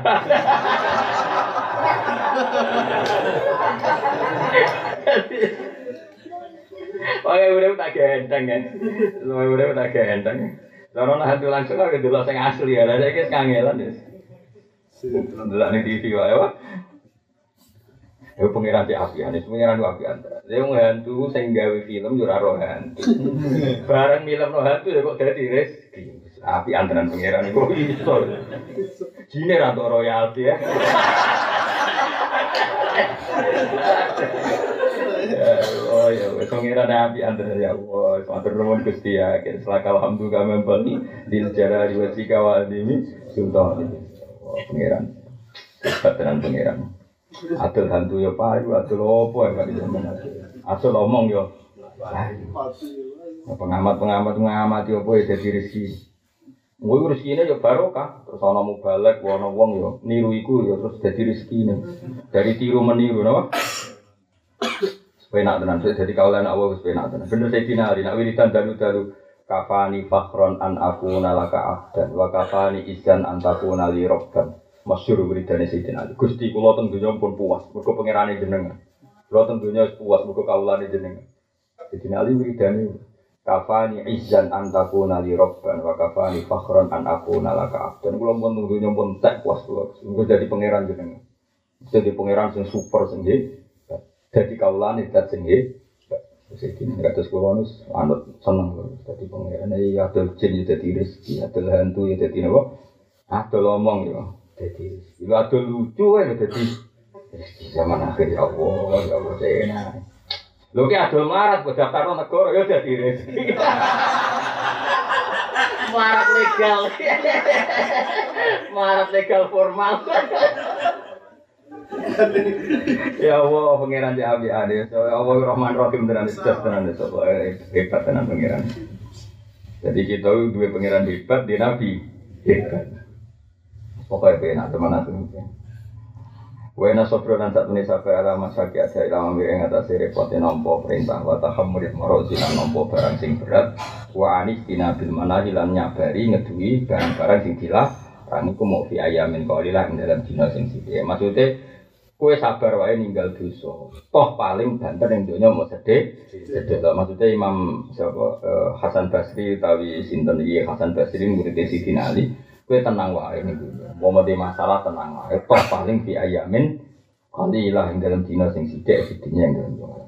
Oke, udah tak gendeng kan. Semua udah tak gendeng. Karena hantu langsung aku dulu sing asli ya. Jadi kita kangelan ya. Dulu nih TV wae Ya pengiran di apian, itu pengiran di apian. Dia hantu sing gawe film yo ora hantu. *laughs* Bareng film no hantu ya kok dadi rezeki. Api antaran pengiran iku iso. Jine ra royalti ya. Oh ya, pengiran api antaran ya Allah. Matur nuwun Gusti ya. Selaka alhamdulillah membali dil jara diwasika wa adimi sultan. Oh, pengiran. Bateran pengiran. Adol hantu ya payu, adol opo ya zaman adol. omong ya. Pengamat-pengamat mengamati apa ya jadi rezeki. Gue rezeki ini ya barokah. Terus ana mubalek, ana wong ya niru iku ya terus jadi rezeki ini. Dari tiru meniru, napa? Supaya nak tenan, jadi kaulan awal supaya nak tenan. Bener saya dinari, nak wiridan dalu-dalu kafani fakhron an aku nalaka abdan wa kafani izan antaku nali robban masyur wiridane Sayyidina Ali. Gusti kula teng donya pun puas, mergo pangerane jenengan. Kula teng donya puas mergo kawulane jenengan. Sayyidina Ali wiridane kafani izzan antakuna li robban wa kafani fakhron an akuna laka abdan. Kula pun teng donya pun tak puas kula. Mergo dadi pangeran jenengan. Jadi pangeran sing super sing Dadi kawulane dat sing. Sayyidina kados kula nus anut seneng dadi pangeran. Ya adol jin ya dadi rezeki, adol hantu ya dadi napa? Adol omong ya. Jadi, itu ada lucu ya, jadi zaman akhir ya Allah, ya Allah, enak. Lo ki adol marat buat daftar negara ya jadi rezeki. *laughs* marat legal. marat legal formal. ya Allah, pangeran di abi ade. So, ya Allah Rahman Rahim tenan jelas tenan so, hebat tenan pangeran. Jadi kita dua pangeran hebat di Nabi hebat. Pokoknya enak teman aku mungkin. Wena sobro dan saat ini sampai alamat sakit ada ilmu yang atas repotnya nompo perintah. Wa tahammudit marozi dan nompo barang sing berat. Wa anis tina bil mana hilang nyabari ngedui barang-barang sing dilah. Orang itu mau fi ayamin kaulilah dalam dino sing sithik. Maksudnya kue sabar wae ninggal dosa. Toh paling banter yang dunia mau sedih sedih lah maksudnya Imam siapa? Uh, Hasan Basri tawi sinten? Iki Hasan Basri murid Sidin Ali kue tenang wae nih mau mati masalah tenang wae. Toh paling di ayamin kali lah yang dalam dino sing sidik sidinya yang dalam